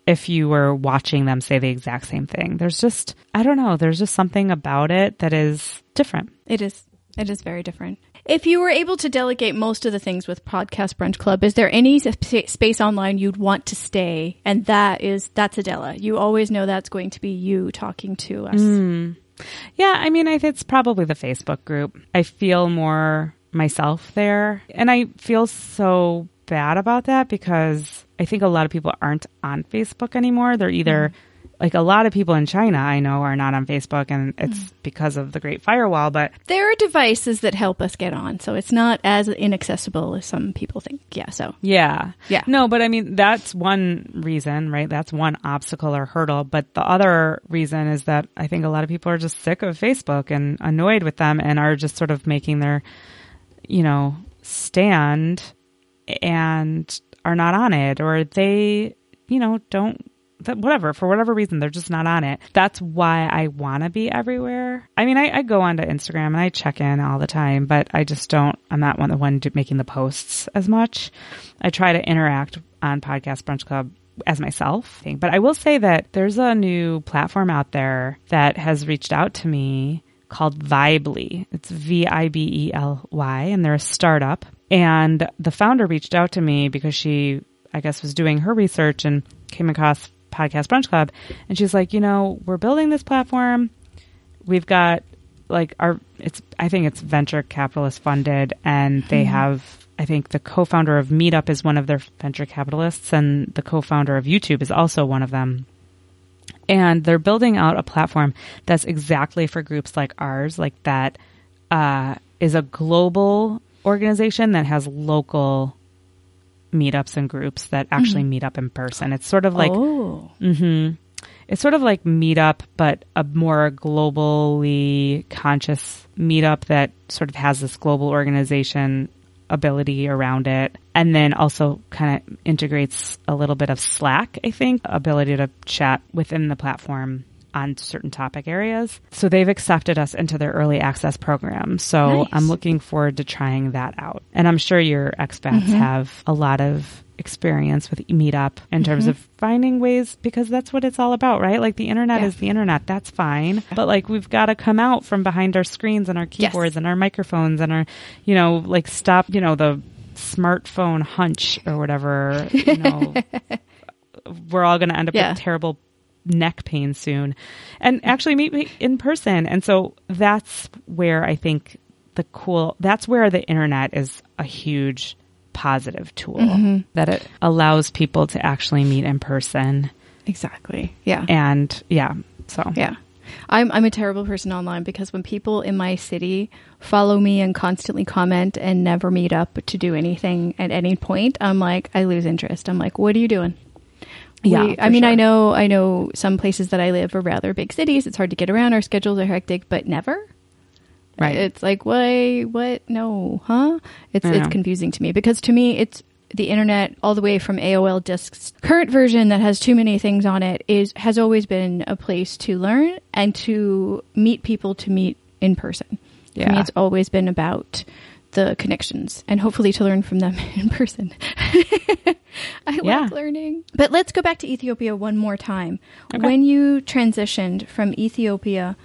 if you were watching them say the exact same thing. There's just, I don't know, there's just something about it that is different. It is. It is very different. If you were able to delegate most of the things with Podcast Brunch Club, is there any sp- space online you'd want to stay? And that is that's Adela. You always know that's going to be you talking to us. Hmm. Yeah, I mean, I it's probably the Facebook group. I feel more myself there. And I feel so bad about that because I think a lot of people aren't on Facebook anymore. They're either mm-hmm. Like a lot of people in China I know are not on Facebook and it's hmm. because of the Great Firewall, but There are devices that help us get on, so it's not as inaccessible as some people think. Yeah, so Yeah. Yeah. No, but I mean, that's one reason, right? That's one obstacle or hurdle. But the other reason is that I think a lot of people are just sick of Facebook and annoyed with them and are just sort of making their, you know, stand and are not on it or they, you know, don't. That whatever for whatever reason they're just not on it. That's why I want to be everywhere. I mean, I, I go onto Instagram and I check in all the time, but I just don't. I'm not one the one making the posts as much. I try to interact on Podcast Brunch Club as myself. But I will say that there's a new platform out there that has reached out to me called Vibely. It's V I B E L Y, and they're a startup. And the founder reached out to me because she, I guess, was doing her research and came across Podcast Brunch Club. And she's like, you know, we're building this platform. We've got like our, it's, I think it's venture capitalist funded, and they have, I think the co founder of Meetup is one of their venture capitalists, and the co founder of YouTube is also one of them and they're building out a platform that's exactly for groups like ours like that uh, is a global organization that has local meetups and groups that actually mm. meet up in person. It's sort of like oh, mm-hmm. it's sort of like meetup but a more globally conscious meetup that sort of has this global organization ability around it. And then also kind of integrates a little bit of slack i think ability to chat within the platform on certain topic areas. So they've accepted us into their early access program. So Nice. I'm looking forward to trying that out. And I'm sure your expats Mm-hmm. have a lot of experience with Meetup in terms Mm-hmm. of finding ways because that's what it's all about, right? Like the internet Yeah. is the internet. That's fine. But like we've got to come out from behind our screens and our Yes. keyboards and our microphones and our, you know, like stop, you know, the smartphone hunch or whatever, you know, we're all going to end up Yeah. with terrible neck pain soon and actually meet me in person. And so that's where I think the cool, that's where the internet is a huge positive tool mm-hmm. that it allows people to actually meet in person. Exactly. Yeah. And yeah, so Yeah. I'm I'm a terrible person online because when people in my city follow me and constantly comment and never meet up to do anything at any point, I'm like I lose interest. I'm like, what are you doing? Yeah, We- I mean, I know I know some places that I live are rather big cities. It's hard to get around. Our schedules are hectic, but never. Right. It's like, why? What? No, huh? It's I it's know. confusing to me because to me, it's the internet all the way from AOL discs. Current version that has too many things on it is has always been a place to learn and to meet people to meet in person. For me, Yeah. it's always been about the connections and hopefully to learn from them in person. I Yeah. like learning. But let's go back to Ethiopia one more time. When you transitioned from Ethiopia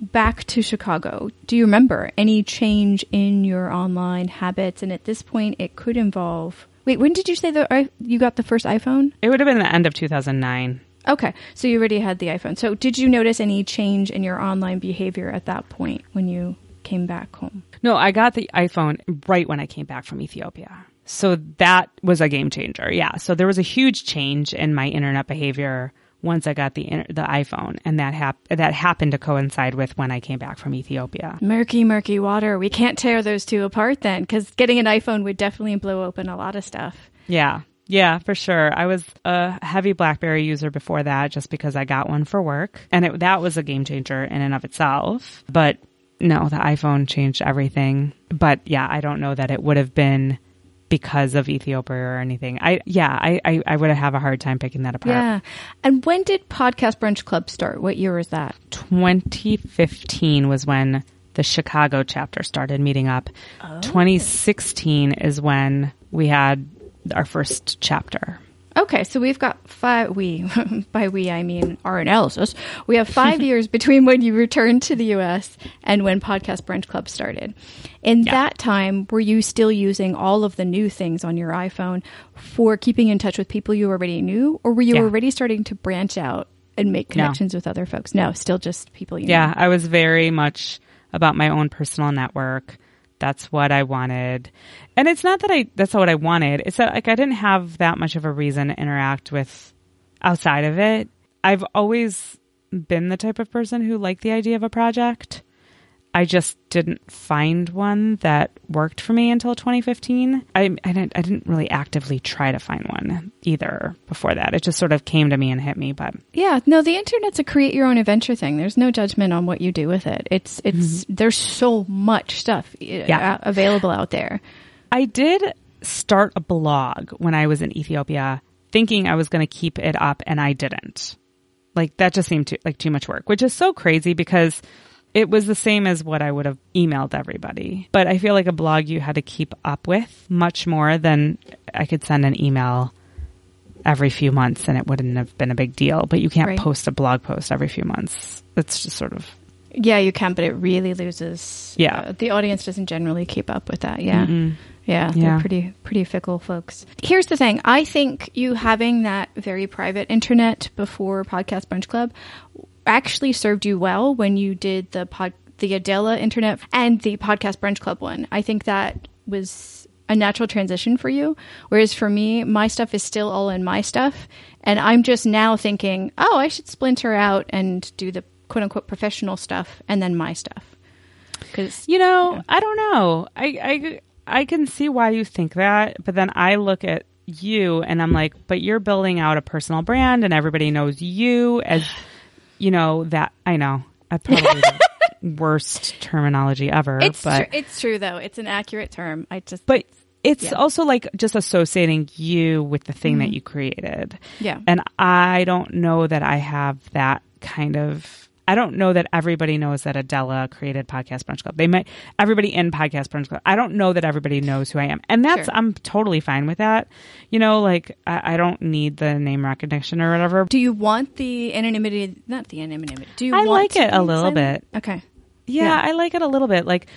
back to Chicago, do you remember any change in your online habits? And at this point, it could involve. Wait, when did you say that you got the first iPhone? it would have been the end of 2009. Okay, so you already had the iPhone. So did you notice any change in your online behavior at that point when you came back home? No, I got the iPhone right when I came back from Ethiopia. So that was a game changer. Yeah. So there was a huge change in my internet behavior once I got the the iPhone, and that hap- that happened to coincide with when I came back from Ethiopia. Murky, murky water. We can't tear those two apart then, because getting an iPhone would definitely blow open a lot of stuff. Yeah. Yeah, for sure. I was a heavy BlackBerry user before that just because I got one for work. And it, that was a game changer in and of itself. But no, the iPhone changed everything. But yeah, I don't know that it would have been because of Ethiopia or anything. I yeah, I, I, I would have a hard time picking that apart. Yeah. And when did Podcast Brunch Club start? What year was that? 2015 was when the Chicago chapter started meeting up. 2016 is when we had our first chapter. Okay, so we've got five. We, by we, I mean our analysis. We have five years between when you returned to the U.S. and when Podcast Brunch Club started. In that time, were you still using all of the new things on your iPhone for keeping in touch with people you already knew, or were you Yeah. already starting to branch out and make No. connections with other folks? No, still just people you Yeah, know. I was very much about my own personal network. That's what I wanted. And it's not that I that's not what I wanted. It's that like I didn't have that much of a reason to interact with outside of it. I've always been the type of person who liked the idea of a project. I just didn't find one that worked for me until 2015. I, I, didn't, I didn't really actively try to find one either before that. It just sort of came to me and hit me. But Yeah, no, the internet's a create your own adventure thing. There's no judgment on what you do with it. It's it's there's so much stuff uh, Yeah. available out there. I did start a blog when I was in Ethiopia thinking I was going to keep it up and I didn't. Like that just seemed too, like too much work, which is so crazy because it was the same as what I would have emailed everybody. But I feel like a blog you had to keep up with much more than I could send an email every few months and it wouldn't have been a big deal. But you can't Right. post a blog post every few months. It's just sort of Yeah, you can, but it really loses. Yeah. uh, the audience doesn't generally keep up with that. Yeah, yeah, they're Yeah. pretty pretty fickle folks. Here's the thing: I think you having that very private internet before Podcast Brunch Club actually served you well when you did the pod the Adela internet and the Podcast Brunch Club one. I think that was a natural transition for you. Whereas for me, my stuff is still all in my stuff. And I'm just now thinking, oh, I should splinter out and do the quote unquote professional stuff and then my stuff. Because, You know, I don't know. I, I I can see why you think that, but then I look at you and I'm like, but you're building out a personal brand and everybody knows you as you know that I know. I probably the worst terminology ever, it's, but tr- it's true, though. It's an accurate term. I just, but it's Yeah. also like just associating you with the thing that mm-hmm. you created. Yeah. And I don't know that I have that kind of I don't know that everybody knows that Adela created Podcast Brunch Club. They might everybody in Podcast Brunch Club. I don't know that everybody knows who I am, and that's Sure. I'm totally fine with that. You know, like I, I don't need the name recognition or whatever. Do you want the anonymity? Not the anonymity. Do you? I like it a little silent? bit. Okay. Yeah, Yeah. I like it a little bit. Like,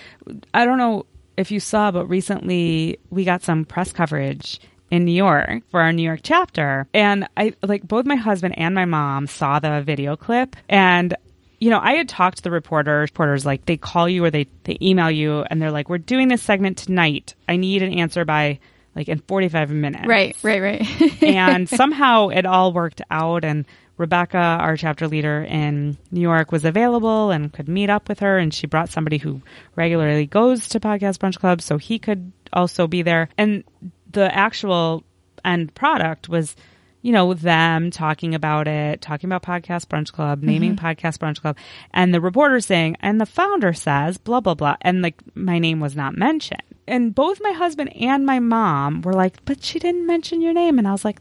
I don't know if you saw, but recently we got some press coverage in New York for our New York chapter. And I, like, both my husband and my mom saw the video clip. And, you know, I had talked to the reporters. Reporters, like, they call you or they, they email you and they're like, we're doing this segment tonight. I need an answer by, like, in 45 minutes Right. Right. Right. and somehow it all worked out and Rebecca, our chapter leader in New York, was available and could meet up with her. And she brought somebody who regularly goes to Podcast Brunch Club so he could also be there. And the actual end product was, you know, them talking about it, talking about Podcast Brunch Club, mm-hmm. naming Podcast Brunch Club, and the reporter saying, and the founder says, blah, blah, blah. And like my name was not mentioned. And both my husband and my mom were like, but she didn't mention your name. And I was like,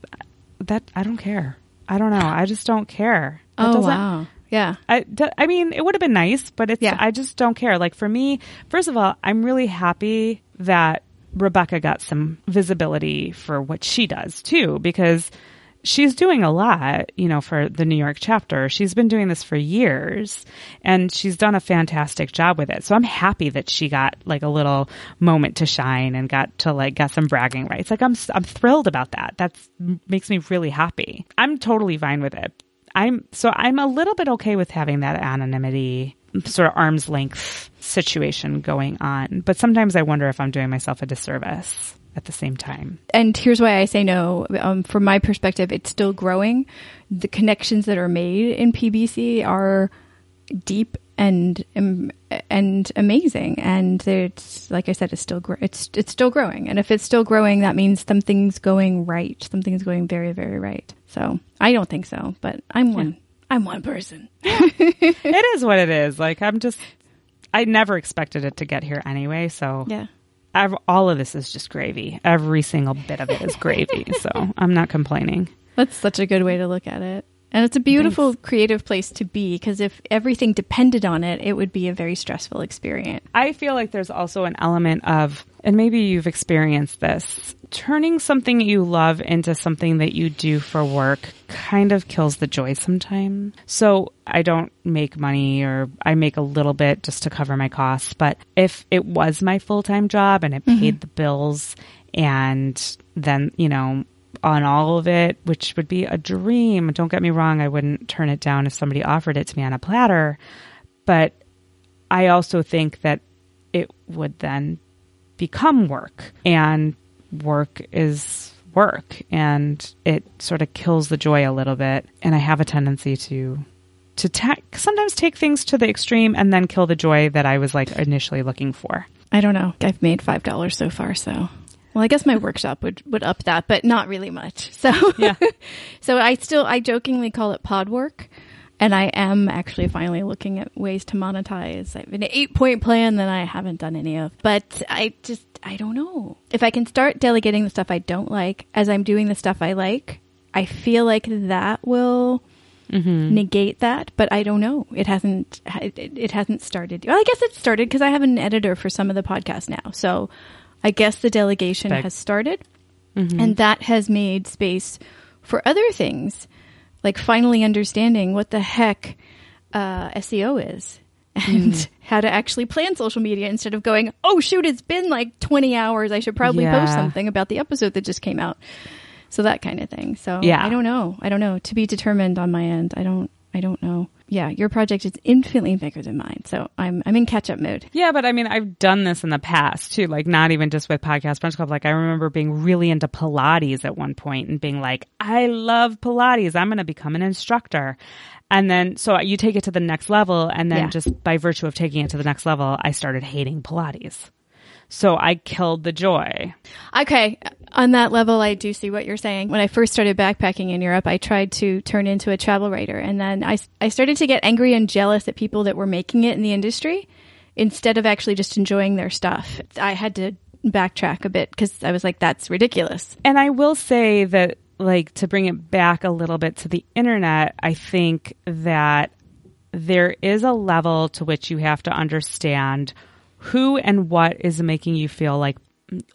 that, I don't care. I don't know. I just don't care. That oh wow. Yeah. I, I mean, it would have been nice, but it's, Yeah. I just don't care. Like for me, first of all, I'm really happy that Rebecca got some visibility for what she does too, because she's doing a lot, you know, for the New York chapter. She's been doing this for years and she's done a fantastic job with it. So I'm happy that she got like a little moment to shine and got to like get some bragging rights. Like I'm I'm thrilled about that. That makes me really happy. I'm totally fine with it. I'm so I'm a little bit okay with having that anonymity sort of arm's length situation going on, but sometimes I wonder if I'm doing myself a disservice at the same time. and here's why I say no. Um, from my perspective, it's still growing. The connections that are made in PBC are deep and um, and amazing, and it's like I said, it's still gr- it's it's still growing. And if it's still growing, that means something's going right. Something's going very very right. So I don't think so, but I'm one. I'm one person. it is what it is. Like I'm just I never expected it to get here anyway, so Yeah. All of this is just gravy. Every single bit of it is gravy, so I'm not complaining. That's such a good way to look at it. And it's a beautiful creative place to be because if everything depended on it, it would be a very stressful experience. I feel like there's also an element of, and maybe you've experienced this, turning something you love into something that you do for work kind of kills the joy sometimes. So I don't make money or I make a little bit just to cover my costs. But if it was my full time job and it mm-hmm. paid the bills and then, you know, on all of it, which would be a dream. Don't get me wrong, I wouldn't turn it down if somebody offered it to me on a platter. But I also think that it would then become work and work is work and it sort of kills the joy a little bit and I have a tendency to to ta- sometimes take things to the extreme and then kill the joy that I was like initially looking for. I don't know. I've made five dollars so far, so well, I guess my workshop would would up that, but not really much. So Yeah. so I still I jokingly call it pod work. And I am actually finally looking at ways to monetize. I have an eight point plan that I haven't done any of, but I just, I don't know. If I can start delegating the stuff I don't like as I'm doing the stuff I like, I feel like that will mm-hmm. negate that, but I don't know. It hasn't, it, it hasn't started. Well, I guess it started because I have an editor for some of the podcasts now. So I guess the delegation has started and that has made space for other things like finally understanding what the heck uh, SEO is and how to actually plan social media instead of going, oh shoot, it's been like 20 hours. I should probably post something about the episode that just came out. So that kind of thing. So Yeah. I don't know. I don't know. To be determined on my end. I don't. I don't know. Yeah, your project is infinitely bigger than mine, so I'm I'm in catch up mode. Yeah, but I mean, I've done this in the past too, like not even just with Podcast Brunch Club. Like I remember being really into Pilates at one point and being like, I love Pilates. I'm going to become an instructor. And then, so you take it to the next level. And then Yeah. just by virtue of taking it to the next level, I started hating Pilates. So I killed the joy. Okay, on that level, I do see what you're saying. When I first started backpacking in Europe, I tried to turn into a travel writer, and then I, I started to get angry and jealous at people that were making it in the industry instead of actually just enjoying their stuff. I had to backtrack a bit because I was like, that's ridiculous. And I will say that like to bring it back a little bit to the internet, I think that there is a level to which you have to understand who and what is making you feel like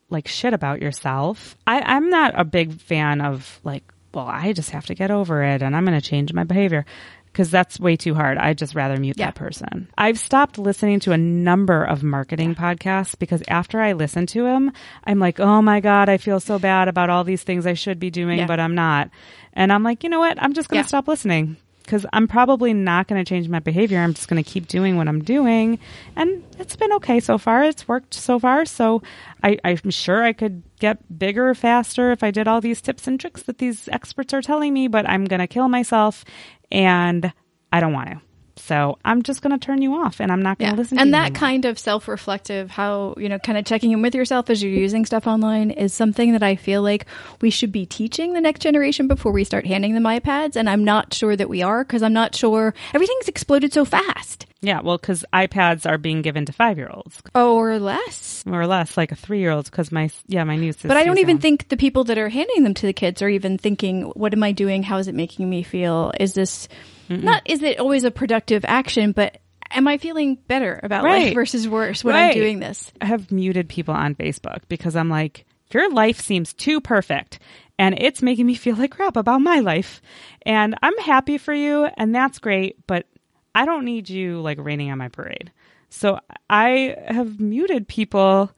like shit about yourself. I, I'm not a big fan of like, well, I just have to get over it and I'm going to change my behavior because that's way too hard. I'd just rather mute Yeah. that person. I've stopped listening to a number of marketing podcasts because after I listen to them, I'm like, oh my God, I feel so bad about all these things I should be doing, Yeah. but I'm not. And I'm like, you know what? I'm just going to Yeah. stop listening because I'm probably not going to change my behavior. I'm just going to keep doing what I'm doing. And it's been okay so far. It's worked so far. So I, I'm sure I could get bigger faster if I did all these tips and tricks that these experts are telling me, but I'm going to kill myself and I don't want to. So I'm just going to turn you off and I'm not going to listen to you. and that anymore. kind of self-reflective how you know kind of checking in with yourself as you're using stuff online is something that i feel like we should be teaching the next generation before we start handing them ipads and i'm not sure that we are because i'm not sure everything's exploded so fast Yeah, well, because iPads are being given to five year olds Oh, or less or less, like a three year old. Because my yeah, my niece. Is but i don't even them. think the people that are handing them to the kids are even thinking what am i doing how is it making me feel is this not is it always a productive action but am i feeling better about Right. life versus worse when i'm doing this I have muted people on Facebook because I'm like, your life seems too perfect and it's making me feel like crap about my life. And I'm happy for you and that's great, but I don't need you like raining on my parade. So I have muted people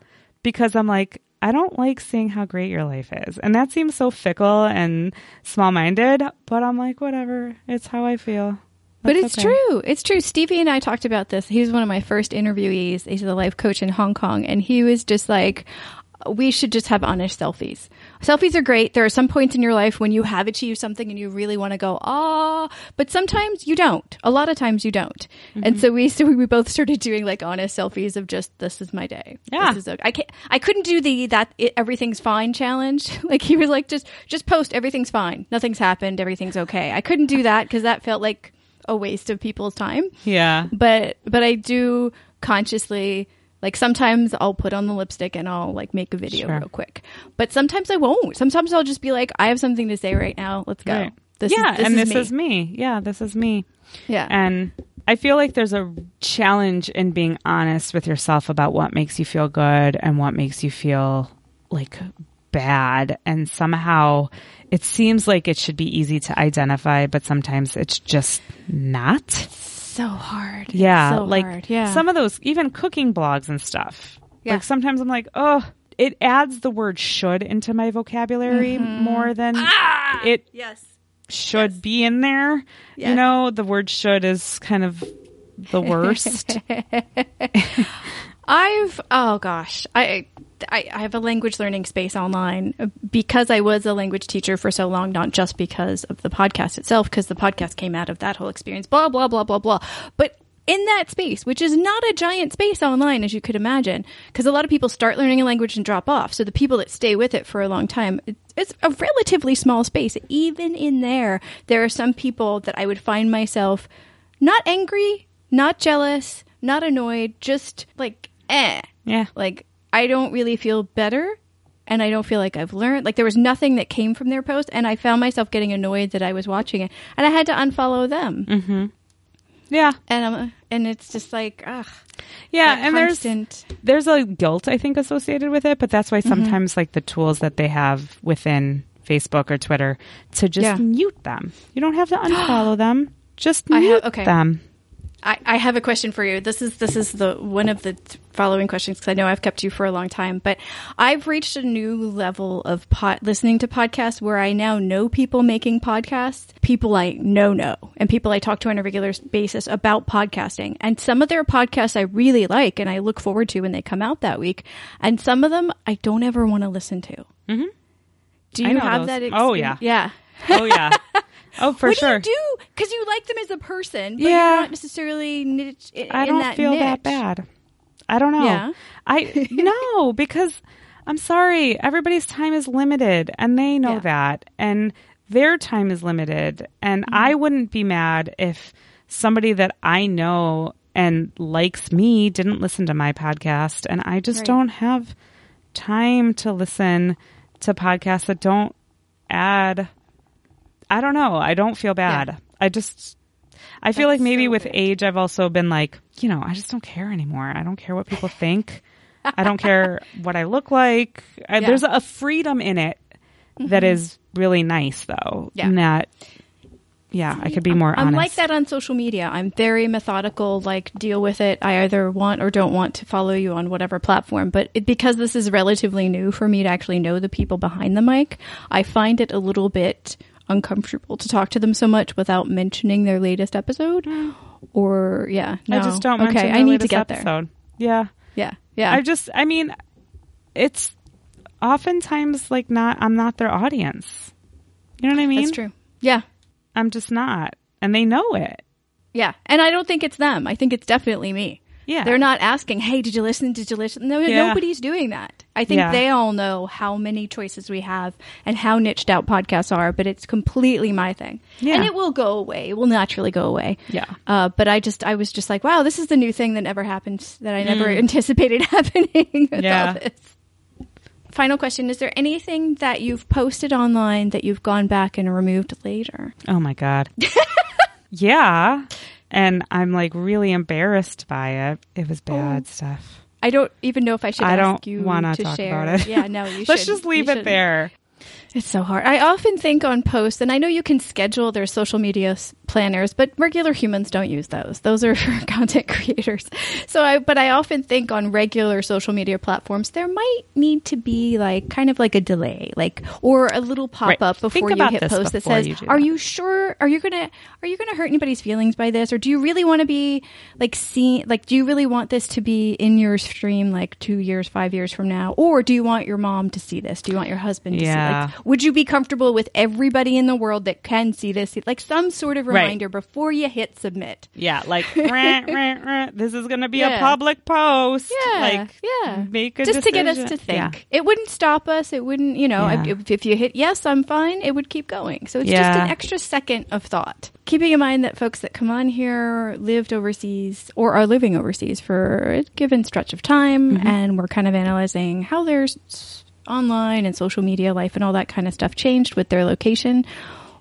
because I'm like, I don't like seeing how great your life is. And that seems so fickle and small minded, but I'm like, whatever. It's how I feel. But it's okay. true. It's true. Stevie and I talked about this. He was one of my first interviewees. He's a life coach in Hong Kong. And he was just like, we should just have honest selfies. Selfies are great. There are some points in your life when you have achieved something and you really want to go, ah, but sometimes you don't. A lot of times you don't. Mm-hmm. And so we, so we both started doing like honest selfies of just, this is my day. Yeah. This is okay. I can't, I couldn't do the, that it, everything's fine challenge. like he was like, just, just post everything's fine. Nothing's happened. Everything's okay. I couldn't do that because that felt like, a waste of people's time. Yeah. But but I do consciously like sometimes I'll put on the lipstick and I'll like make a video Sure. real quick. But sometimes I won't. Sometimes I'll just be like, I have something to say right now. Let's go. Right. This yeah, is, this and is this me. is me. Yeah, this is me. Yeah. And I feel like there's a challenge in being honest with yourself about what makes you feel good and what makes you feel like bad. And somehow it seems like it should be easy to identify, but sometimes it's just not. So hard. Yeah. So like hard. Yeah. some of those, even cooking blogs and stuff. Yeah. Like sometimes I'm like, oh, it adds the word should into my vocabulary Mm-hmm. more than Ah! it yes. should be in there. You know, the word should is kind of the worst. I've oh gosh, I, I I have a language learning space online because I was a language teacher for so long, not just because of the podcast itself, because the podcast came out of that whole experience. Blah blah blah blah blah. But in that space, which is not a giant space online as you could imagine, because a lot of people start learning a language and drop off. So the people that stay with it for a long time, it's a relatively small space. Even in there, there are some people that I would find myself not angry, not jealous, not annoyed, just like eh. yeah. Like I don't really feel better and I don't feel like I've learned. Like there was nothing that came from their post and I found myself getting annoyed that I was watching it and I had to unfollow them. Yeah. And um, and it's just like ugh. Yeah. And there's constant- there's a guilt I think associated with it, but that's Mm-hmm. why sometimes like the tools that they have within Facebook or Twitter to just Yeah. mute them. You don't have to unfollow them. Just have- mute okay. them. I, I have a question for you. This is this is the one of the following questions because I know I've kept you for a long time, but I've reached a new level of pot listening to podcasts where I now know people making podcasts, people I know know, and people I talk to on a regular basis about podcasting. And some of their podcasts I really like and I look forward to when they come out that week, and some of them I don't ever want to listen to. Mm-hmm. Do you have those. that? Oh, yeah. yeah. Oh yeah. oh for what sure. do you do? Because you like them as a person, but Yeah. you're not necessarily niche, in, I don't that feel niche. that bad. I don't know. Yeah? I no because I'm sorry. Everybody's time is limited, and they know Yeah. that, and their time is limited. And Mm-hmm. I wouldn't be mad if somebody that I know and likes me didn't listen to my podcast, and I just Right. don't have time to listen to podcasts that don't add. I don't know. I don't feel bad. Yeah. I just. I feel That's like maybe so with weird. age, I've also been like, you know, I just don't care anymore. I don't care what people think. I don't care what I look like. I, Yeah. Mm-hmm. There's a freedom in it that is really nice, though. Yeah. In that, yeah, I could be more I'm honest. like that on social media. I'm very methodical, like deal with it. I either want or don't want to follow you on whatever platform. But it, because this is relatively new for me to actually know the people behind the mic, I find it a little bit uncomfortable to talk to them so much without mentioning their latest episode. Mm. Or yeah, no. I just don't Okay, mention I need to latest get there. Yeah. Yeah, yeah. I just, I mean, it's oftentimes like not, I'm not their audience. You know what I mean? That's true. Yeah, I'm just not. And they know it. yeah. And I don't think it's them. I think it's definitely me. Yeah. They're not asking, "Hey, did you listen? Did you listen?" No, Yeah. nobody's doing that. I think Yeah. they all know how many choices we have and how niched out podcasts are, but it's completely my thing. Yeah. And it will go away. It will naturally go away. Yeah. Uh, but I just, I was just like, wow, this is the new thing that never happened that I never Mm. anticipated happening with Yeah. all this. Final question: Is there anything that you've posted online that you've gone back and removed later? Oh my God. yeah. And I'm like really embarrassed by it. It was oh. bad stuff. I don't even know if I should. I ask don't you wanna to talk share. about it. Yeah, no, you. Should. Let's just leave You it shouldn't. there. It's so hard. I often think on posts, and I know you can schedule their social media planners, but regular humans don't use those. Those are for content creators. So I, but I often think on regular social media platforms, there might need to be like kind of like a delay, like or a little pop Right. up Think before you hit post that says, "Are that." you sure? Are you gonna are you gonna hurt anybody's feelings by this, or do you really want to be like seen? Like, do you really want this to be in your stream like two years, five years from now, or do you want your mom to see this? Do you want your husband to Yeah. see? Like, would you be comfortable with everybody in the world that can see this? Like some sort of Right. reminder before you hit submit. Yeah. Like, rah, rah, rah, this is going to be Yeah. a public post. Yeah, Like, yeah. make a Just to get us to think. Yeah. It wouldn't stop us. It wouldn't, you know, if, if you hit yes, I'm fine, it would keep going. So it's just an extra second of thought. Keeping in mind that folks that come on here lived overseas or are living overseas for a given stretch of time, Mm-hmm. and we're kind of analyzing how their online and social media life and all that kind of stuff changed with their location.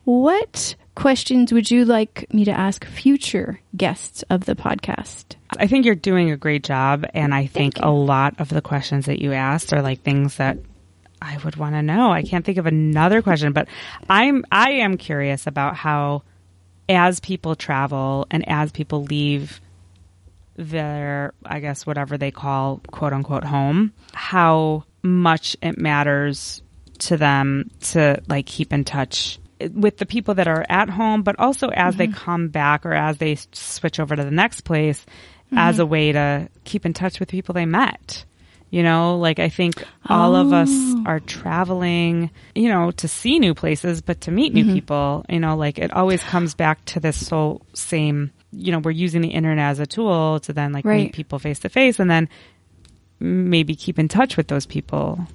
What questions would you like me to ask future guests of the podcast? I think you're doing a great job, and I think a lot of the questions that you asked are like things that I would want to know. I can't think of another question, but I'm I am curious about how, as people travel and as people leave their, I guess whatever they call quote unquote home, how much it matters to them to like keep in touch with the people that are at home, but also as they mm-hmm. come back or as they switch over to the next place as a mm-hmm. way to keep in touch with people they met. You know, like I think all of us oh. are traveling, you know, to see new places, but to meet new mm-hmm. people, you know, like it always comes back to this whole same, you know, we're using the internet as a tool to then like Right. meet people face to face and then maybe keep in touch with those people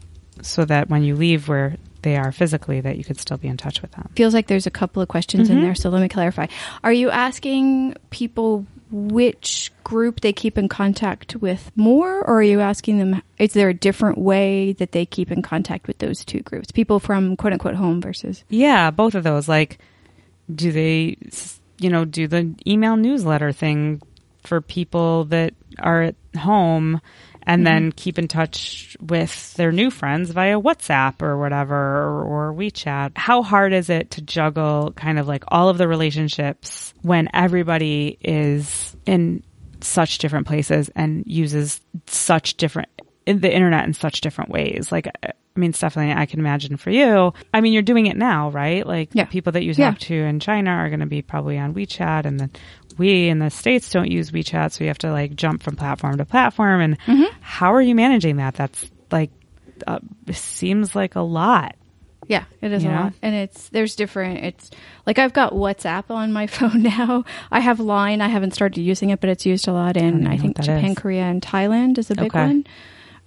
so that when you leave where they are physically that you could still be in touch with them. feels like there's a couple of questions Mm-hmm. in there, so let me clarify. Are you asking people which group they keep in contact with more, or are you asking them, is there a different way that they keep in contact with those two groups? People from quote unquote home versus. Yeah, both of those. Like, do they, you know, do the email newsletter thing for people that are at home and mm-hmm. then keep in touch with their new friends via WhatsApp or whatever or, or WeChat? How hard is it to juggle kind of like all of the relationships when everybody is in such different places and uses such different in the internet in such different ways. Like, I mean, Stephanie, I can imagine for you. I mean, you're doing it now, right? Like, Yeah. people that you Yeah. talk to in China are going to be probably on WeChat, and then we in the states don't use WeChat, so you have to like jump from platform to platform. And Mm-hmm. how are you managing that? That's like uh, seems like a lot. Yeah, it is You a know? lot. And it's, there's different, it's like I've got WhatsApp on my phone now. I have Line. I haven't started using it, but it's used a lot in, even I, think, Japan, is. Korea, and Thailand is a big Okay. one.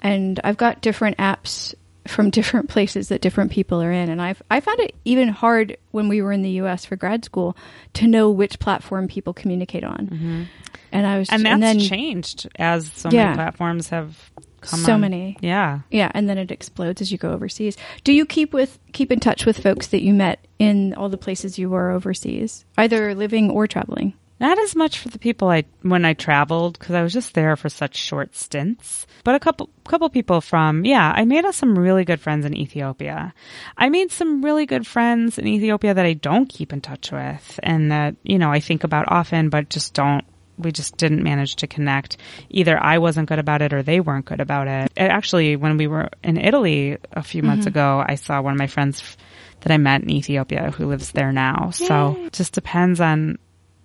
And I've got different apps from different places that different people are in. And I've, I found it even hard when we were in the US for grad school to know which platform people communicate on. And I was, Mm-hmm. And that's then, changed as so Yeah. many platforms have come So on. many. Yeah. Yeah, and then it explodes as you go overseas. Do you keep with keep in touch with folks that you met in all the places you were overseas, either living or traveling? Not as much for the people I when I traveled because I was just there for such short stints. But a couple couple people from yeah, I made us some really good friends in Ethiopia. I made some really good friends in Ethiopia that I don't keep in touch with and that you know I think about often, but just don't. We just didn't manage to connect. Either I wasn't good about it or they weren't good about it. it actually, when we were in Italy a few months mm-hmm. ago, I saw one of my friends f- that I met in Ethiopia who lives there now. So just depends on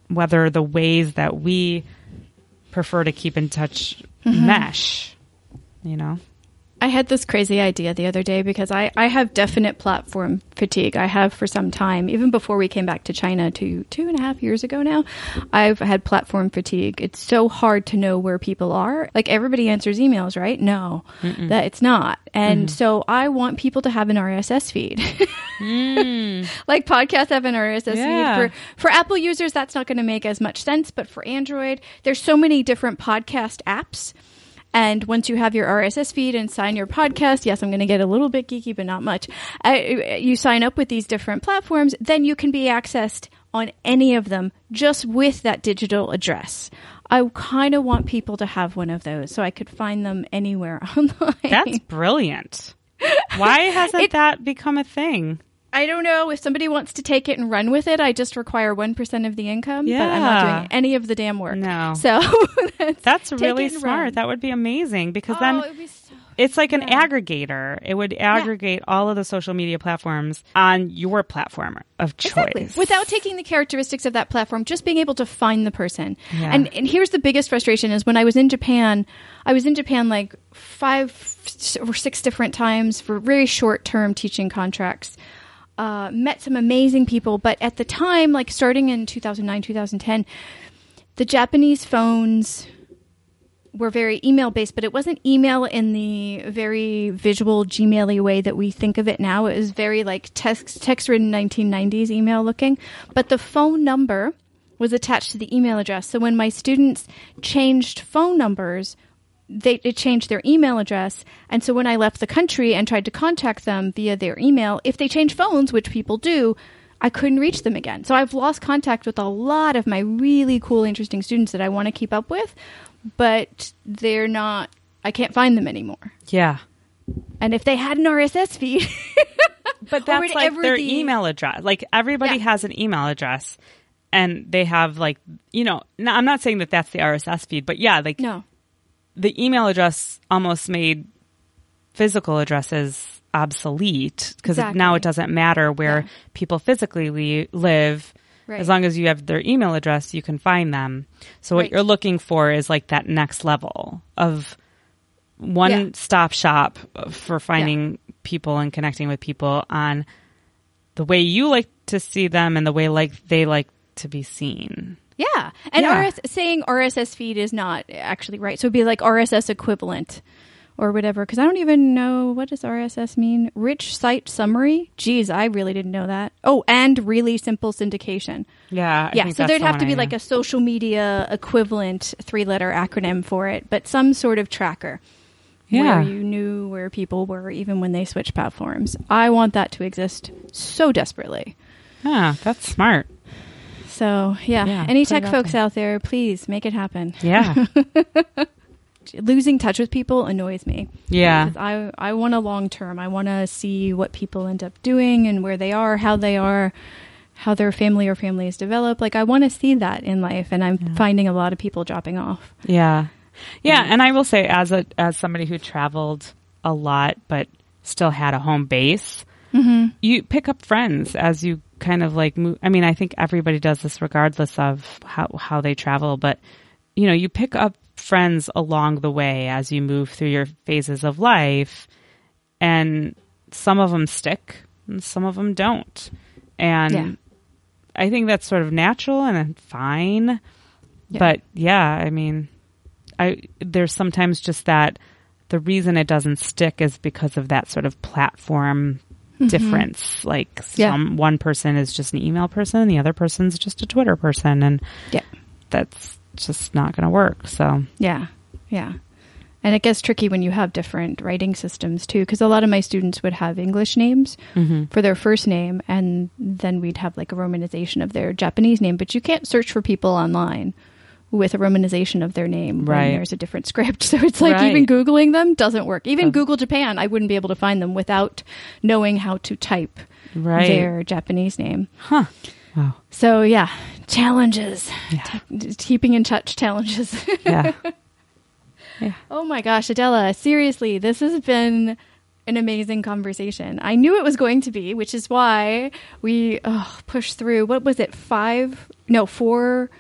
whether the ways that we prefer to keep in touch mm-hmm. mesh, you know? I had this crazy idea the other day because I, I have definite platform fatigue. I have for some time, even before we came back to China two two and a half years ago now. I've had platform fatigue. It's so hard to know where people are. Like everybody answers emails, right? No, that it's not. And mm-hmm. so I want people to have an RSS feed. Mm. like podcasts have an RSS Yeah. feed. For for Apple users, that's not going to make as much sense. But for Android, there's so many different podcast apps. And once you have your RSS feed and sign your podcast, yes, I'm going to get a little bit geeky, but not much. Uh, you sign up with these different platforms, then you can be accessed on any of them just with that digital address. I kind of want people to have one of those so I could find them anywhere online. That's brilliant. Why hasn't It- that become a thing? I don't know if somebody wants to take it and run with it. I just require 1% of the income, but I'm not doing any of the damn work. No. So that's, That's really smart. run. That would be amazing because oh, then be so it's like an yeah. aggregator. It would aggregate all of the social media platforms on your platform of choice. Exactly. Without taking the characteristics of that platform, just being able to find the person. Yeah. And and here's the biggest frustration is when I was in Japan, I was in Japan like five or six different times for very short term teaching contracts. Uh, met some amazing people, but at the time, like starting in 2009, 2010, the Japanese phones were very email based, but it wasn't email in the very visual Gmail way that we think of it now. It was very like text text written 1990s email looking, but the phone number was attached to the email address. So when my students changed phone numbers, they it changed their email address, and so when I left the country and tried to contact them via their email, if they change phones, which people do, I couldn't reach them again. So I've lost contact with a lot of my really cool, interesting students that I want to keep up with, but they're not. I can't find them anymore. Yeah. And if they had an RSS feed, But that's like their the- email address. Like everybody Yeah. has an email address and they have like, you know, no, I'm not saying that that's the RSS feed, but yeah, like no, the email address almost made physical addresses obsolete because Exactly. now it doesn't matter where Yeah. people physically li- live. Right. As long as you have their email address, you can find them. So what Right. you're looking for is like that next level of one Yeah. stop shop for finding people and connecting with people on the way you like to see them and the way like they like to be seen. Yeah, and Yeah. RS, saying RSS feed is not actually right. So it'd be like RSS equivalent or whatever. Because I don't even know what does RSS mean. Rich site summary. Geez, I really didn't know that. Oh, and really simple syndication. Yeah. I yeah, so there'd the have to be I like know. a social media equivalent three letter acronym for it, but some sort of tracker. Yeah. Where you knew where people were even when they switched platforms. I want that to exist so desperately. Yeah, that's smart. So, yeah, Yeah, any tech folks out there, please make it happen. Yeah. Losing touch with people annoys me. yeah. I, I want a long term. I want to see what people end up doing and where they are, how they are, how their family or families develop. Like, I want to see that in life, and I'm finding a lot of people dropping off. Yeah. Yeah, and I will say as a as somebody who traveled a lot but still had a home base, mm-hmm. you pick up friends as you kind of like. I mean, I think everybody does this regardless of how how they travel, but you know, you pick up friends along the way as you move through your phases of life, and some of them stick and some of them don't. And Yeah. I think that's sort of natural and fine. Yeah. But yeah, I mean, I there's sometimes just that the reason it doesn't stick is because of that sort of platform difference. Like Mm-hmm. Yeah. some one person is just an email person, and the other person's just a Twitter person, and Yeah. that's just not going to work. So Yeah, yeah. And it gets tricky when you have different writing systems too, because a lot of my students would have English names Mm-hmm. for their first name, and then we'd have like a romanization of their Japanese name. But you can't search for people online with a romanization of their name Right. when there's a different script. So it's like Right. even Googling them doesn't work. Even Oh. Google Japan, I wouldn't be able to find them without knowing how to type Right. their Japanese name. Huh. Wow. So yeah, challenges. Yeah. Te- keeping in touch challenges. Yeah. oh my gosh, Adela, seriously, this has been an amazing conversation. I knew it was going to be, which is why we oh, pushed through. What was it? Five? No, four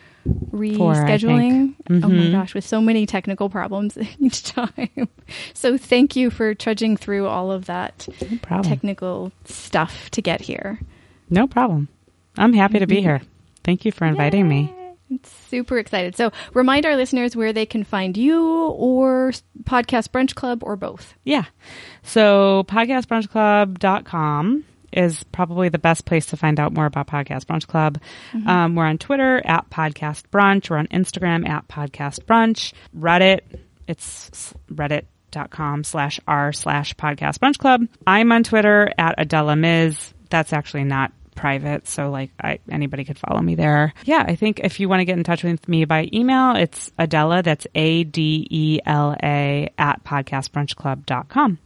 rescheduling. think. Oh my Mhm. gosh, with so many technical problems each time. So thank you for trudging through all of that No technical stuff to get here. no problem. I'm happy to Mm-hmm. be here. Thank you for inviting me. I'm super excited. So, remind our listeners where they can find you or Podcast Brunch Club or both. Yeah. So podcastbrunchclub.com is probably the best place to find out more about Podcast Brunch Club. Um, we're on Twitter at Podcast Brunch. We're on Instagram at Podcast Brunch. Reddit, it's reddit.com slash r slash podcast brunch club. I'm on Twitter at Adela Miz. That's actually not private, so like I, anybody could follow me there. Yeah, I think if you want to get in touch with me by email, it's Adela, that's A D E L A at podcastbrunchclub.com.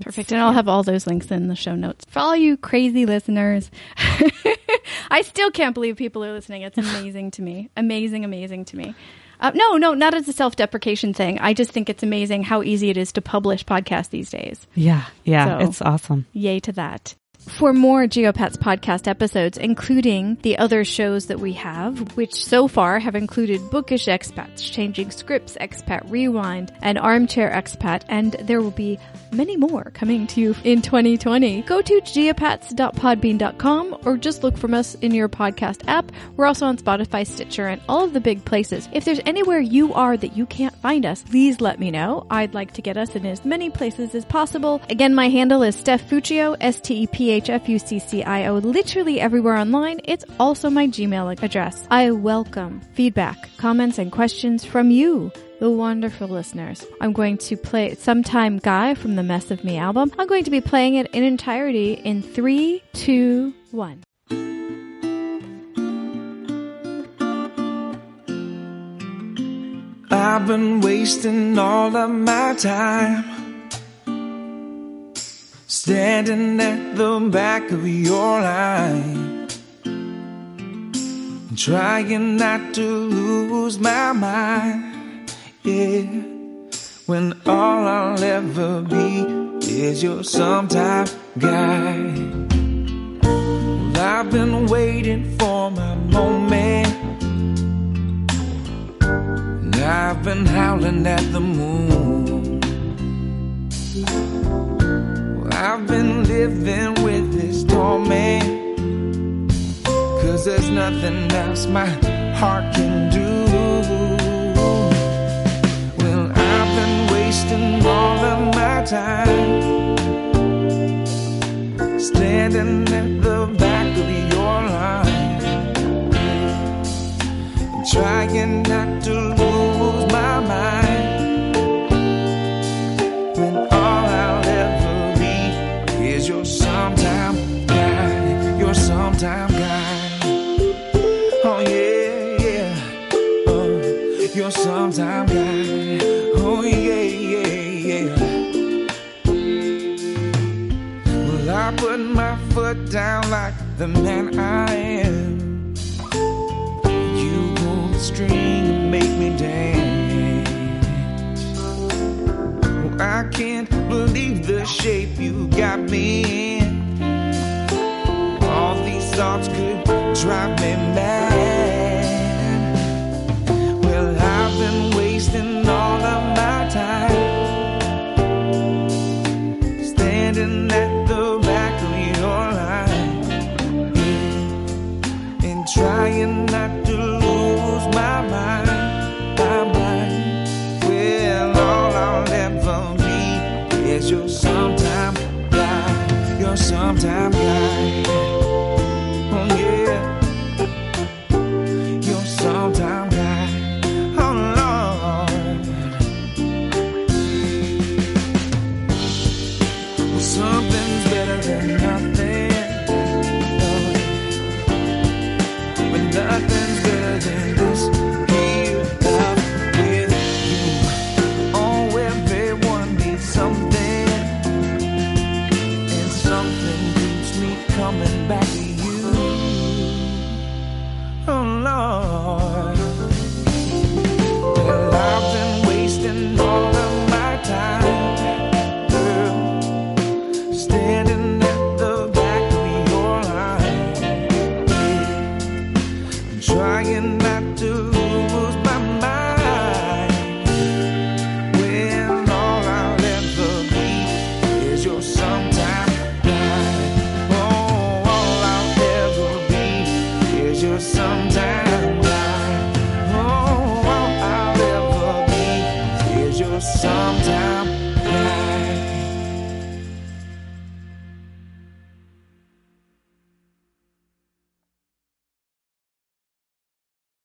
Perfect. And I'll have all those links in the show notes. For all you crazy listeners, I still can't believe people are listening. It's amazing to me. Amazing, amazing to me. Uh, no, no, not as a self deprecation thing. I just think it's amazing how easy it is to publish podcasts these days. Yeah, yeah, So- it's awesome. Yay to that. For more Geopats podcast episodes, including the other shows that we have, which so far have included Bookish Expats, Changing Scripts, Expat Rewind, and Armchair Expat, and there will be many more coming to you in 2020. Go to geopats.podbean.com or just look for us in your podcast app. We're also on Spotify, Stitcher, and all of the big places. If there's anywhere you are that you can't find us, please let me know. I'd like to get us in as many places as possible. Again, my handle is Steph Fuccio, S-T-E-P-H-F-U-C-C-I-O, literally everywhere online. It's also my Gmail address. I welcome feedback, comments, and questions from you the wonderful listeners. I'm going to play Sometime Guy from the Mess of Me album. I'm going to be playing it in entirety in three, two, one. I've been wasting all of my time standing at the back of your line, trying not to lose my mind. Yeah, when all I'll ever be is your sometime guy. Well, I've been waiting for my moment. And I've been howling at the moon. Well, I've been living with this torment. Cause there's nothing else my heart can my time. Standing at the back of your line trying not to like the man I am. You pull the string and make me dance. Oh, I can't believe the shape you got me in. All these thoughts could drive me mad.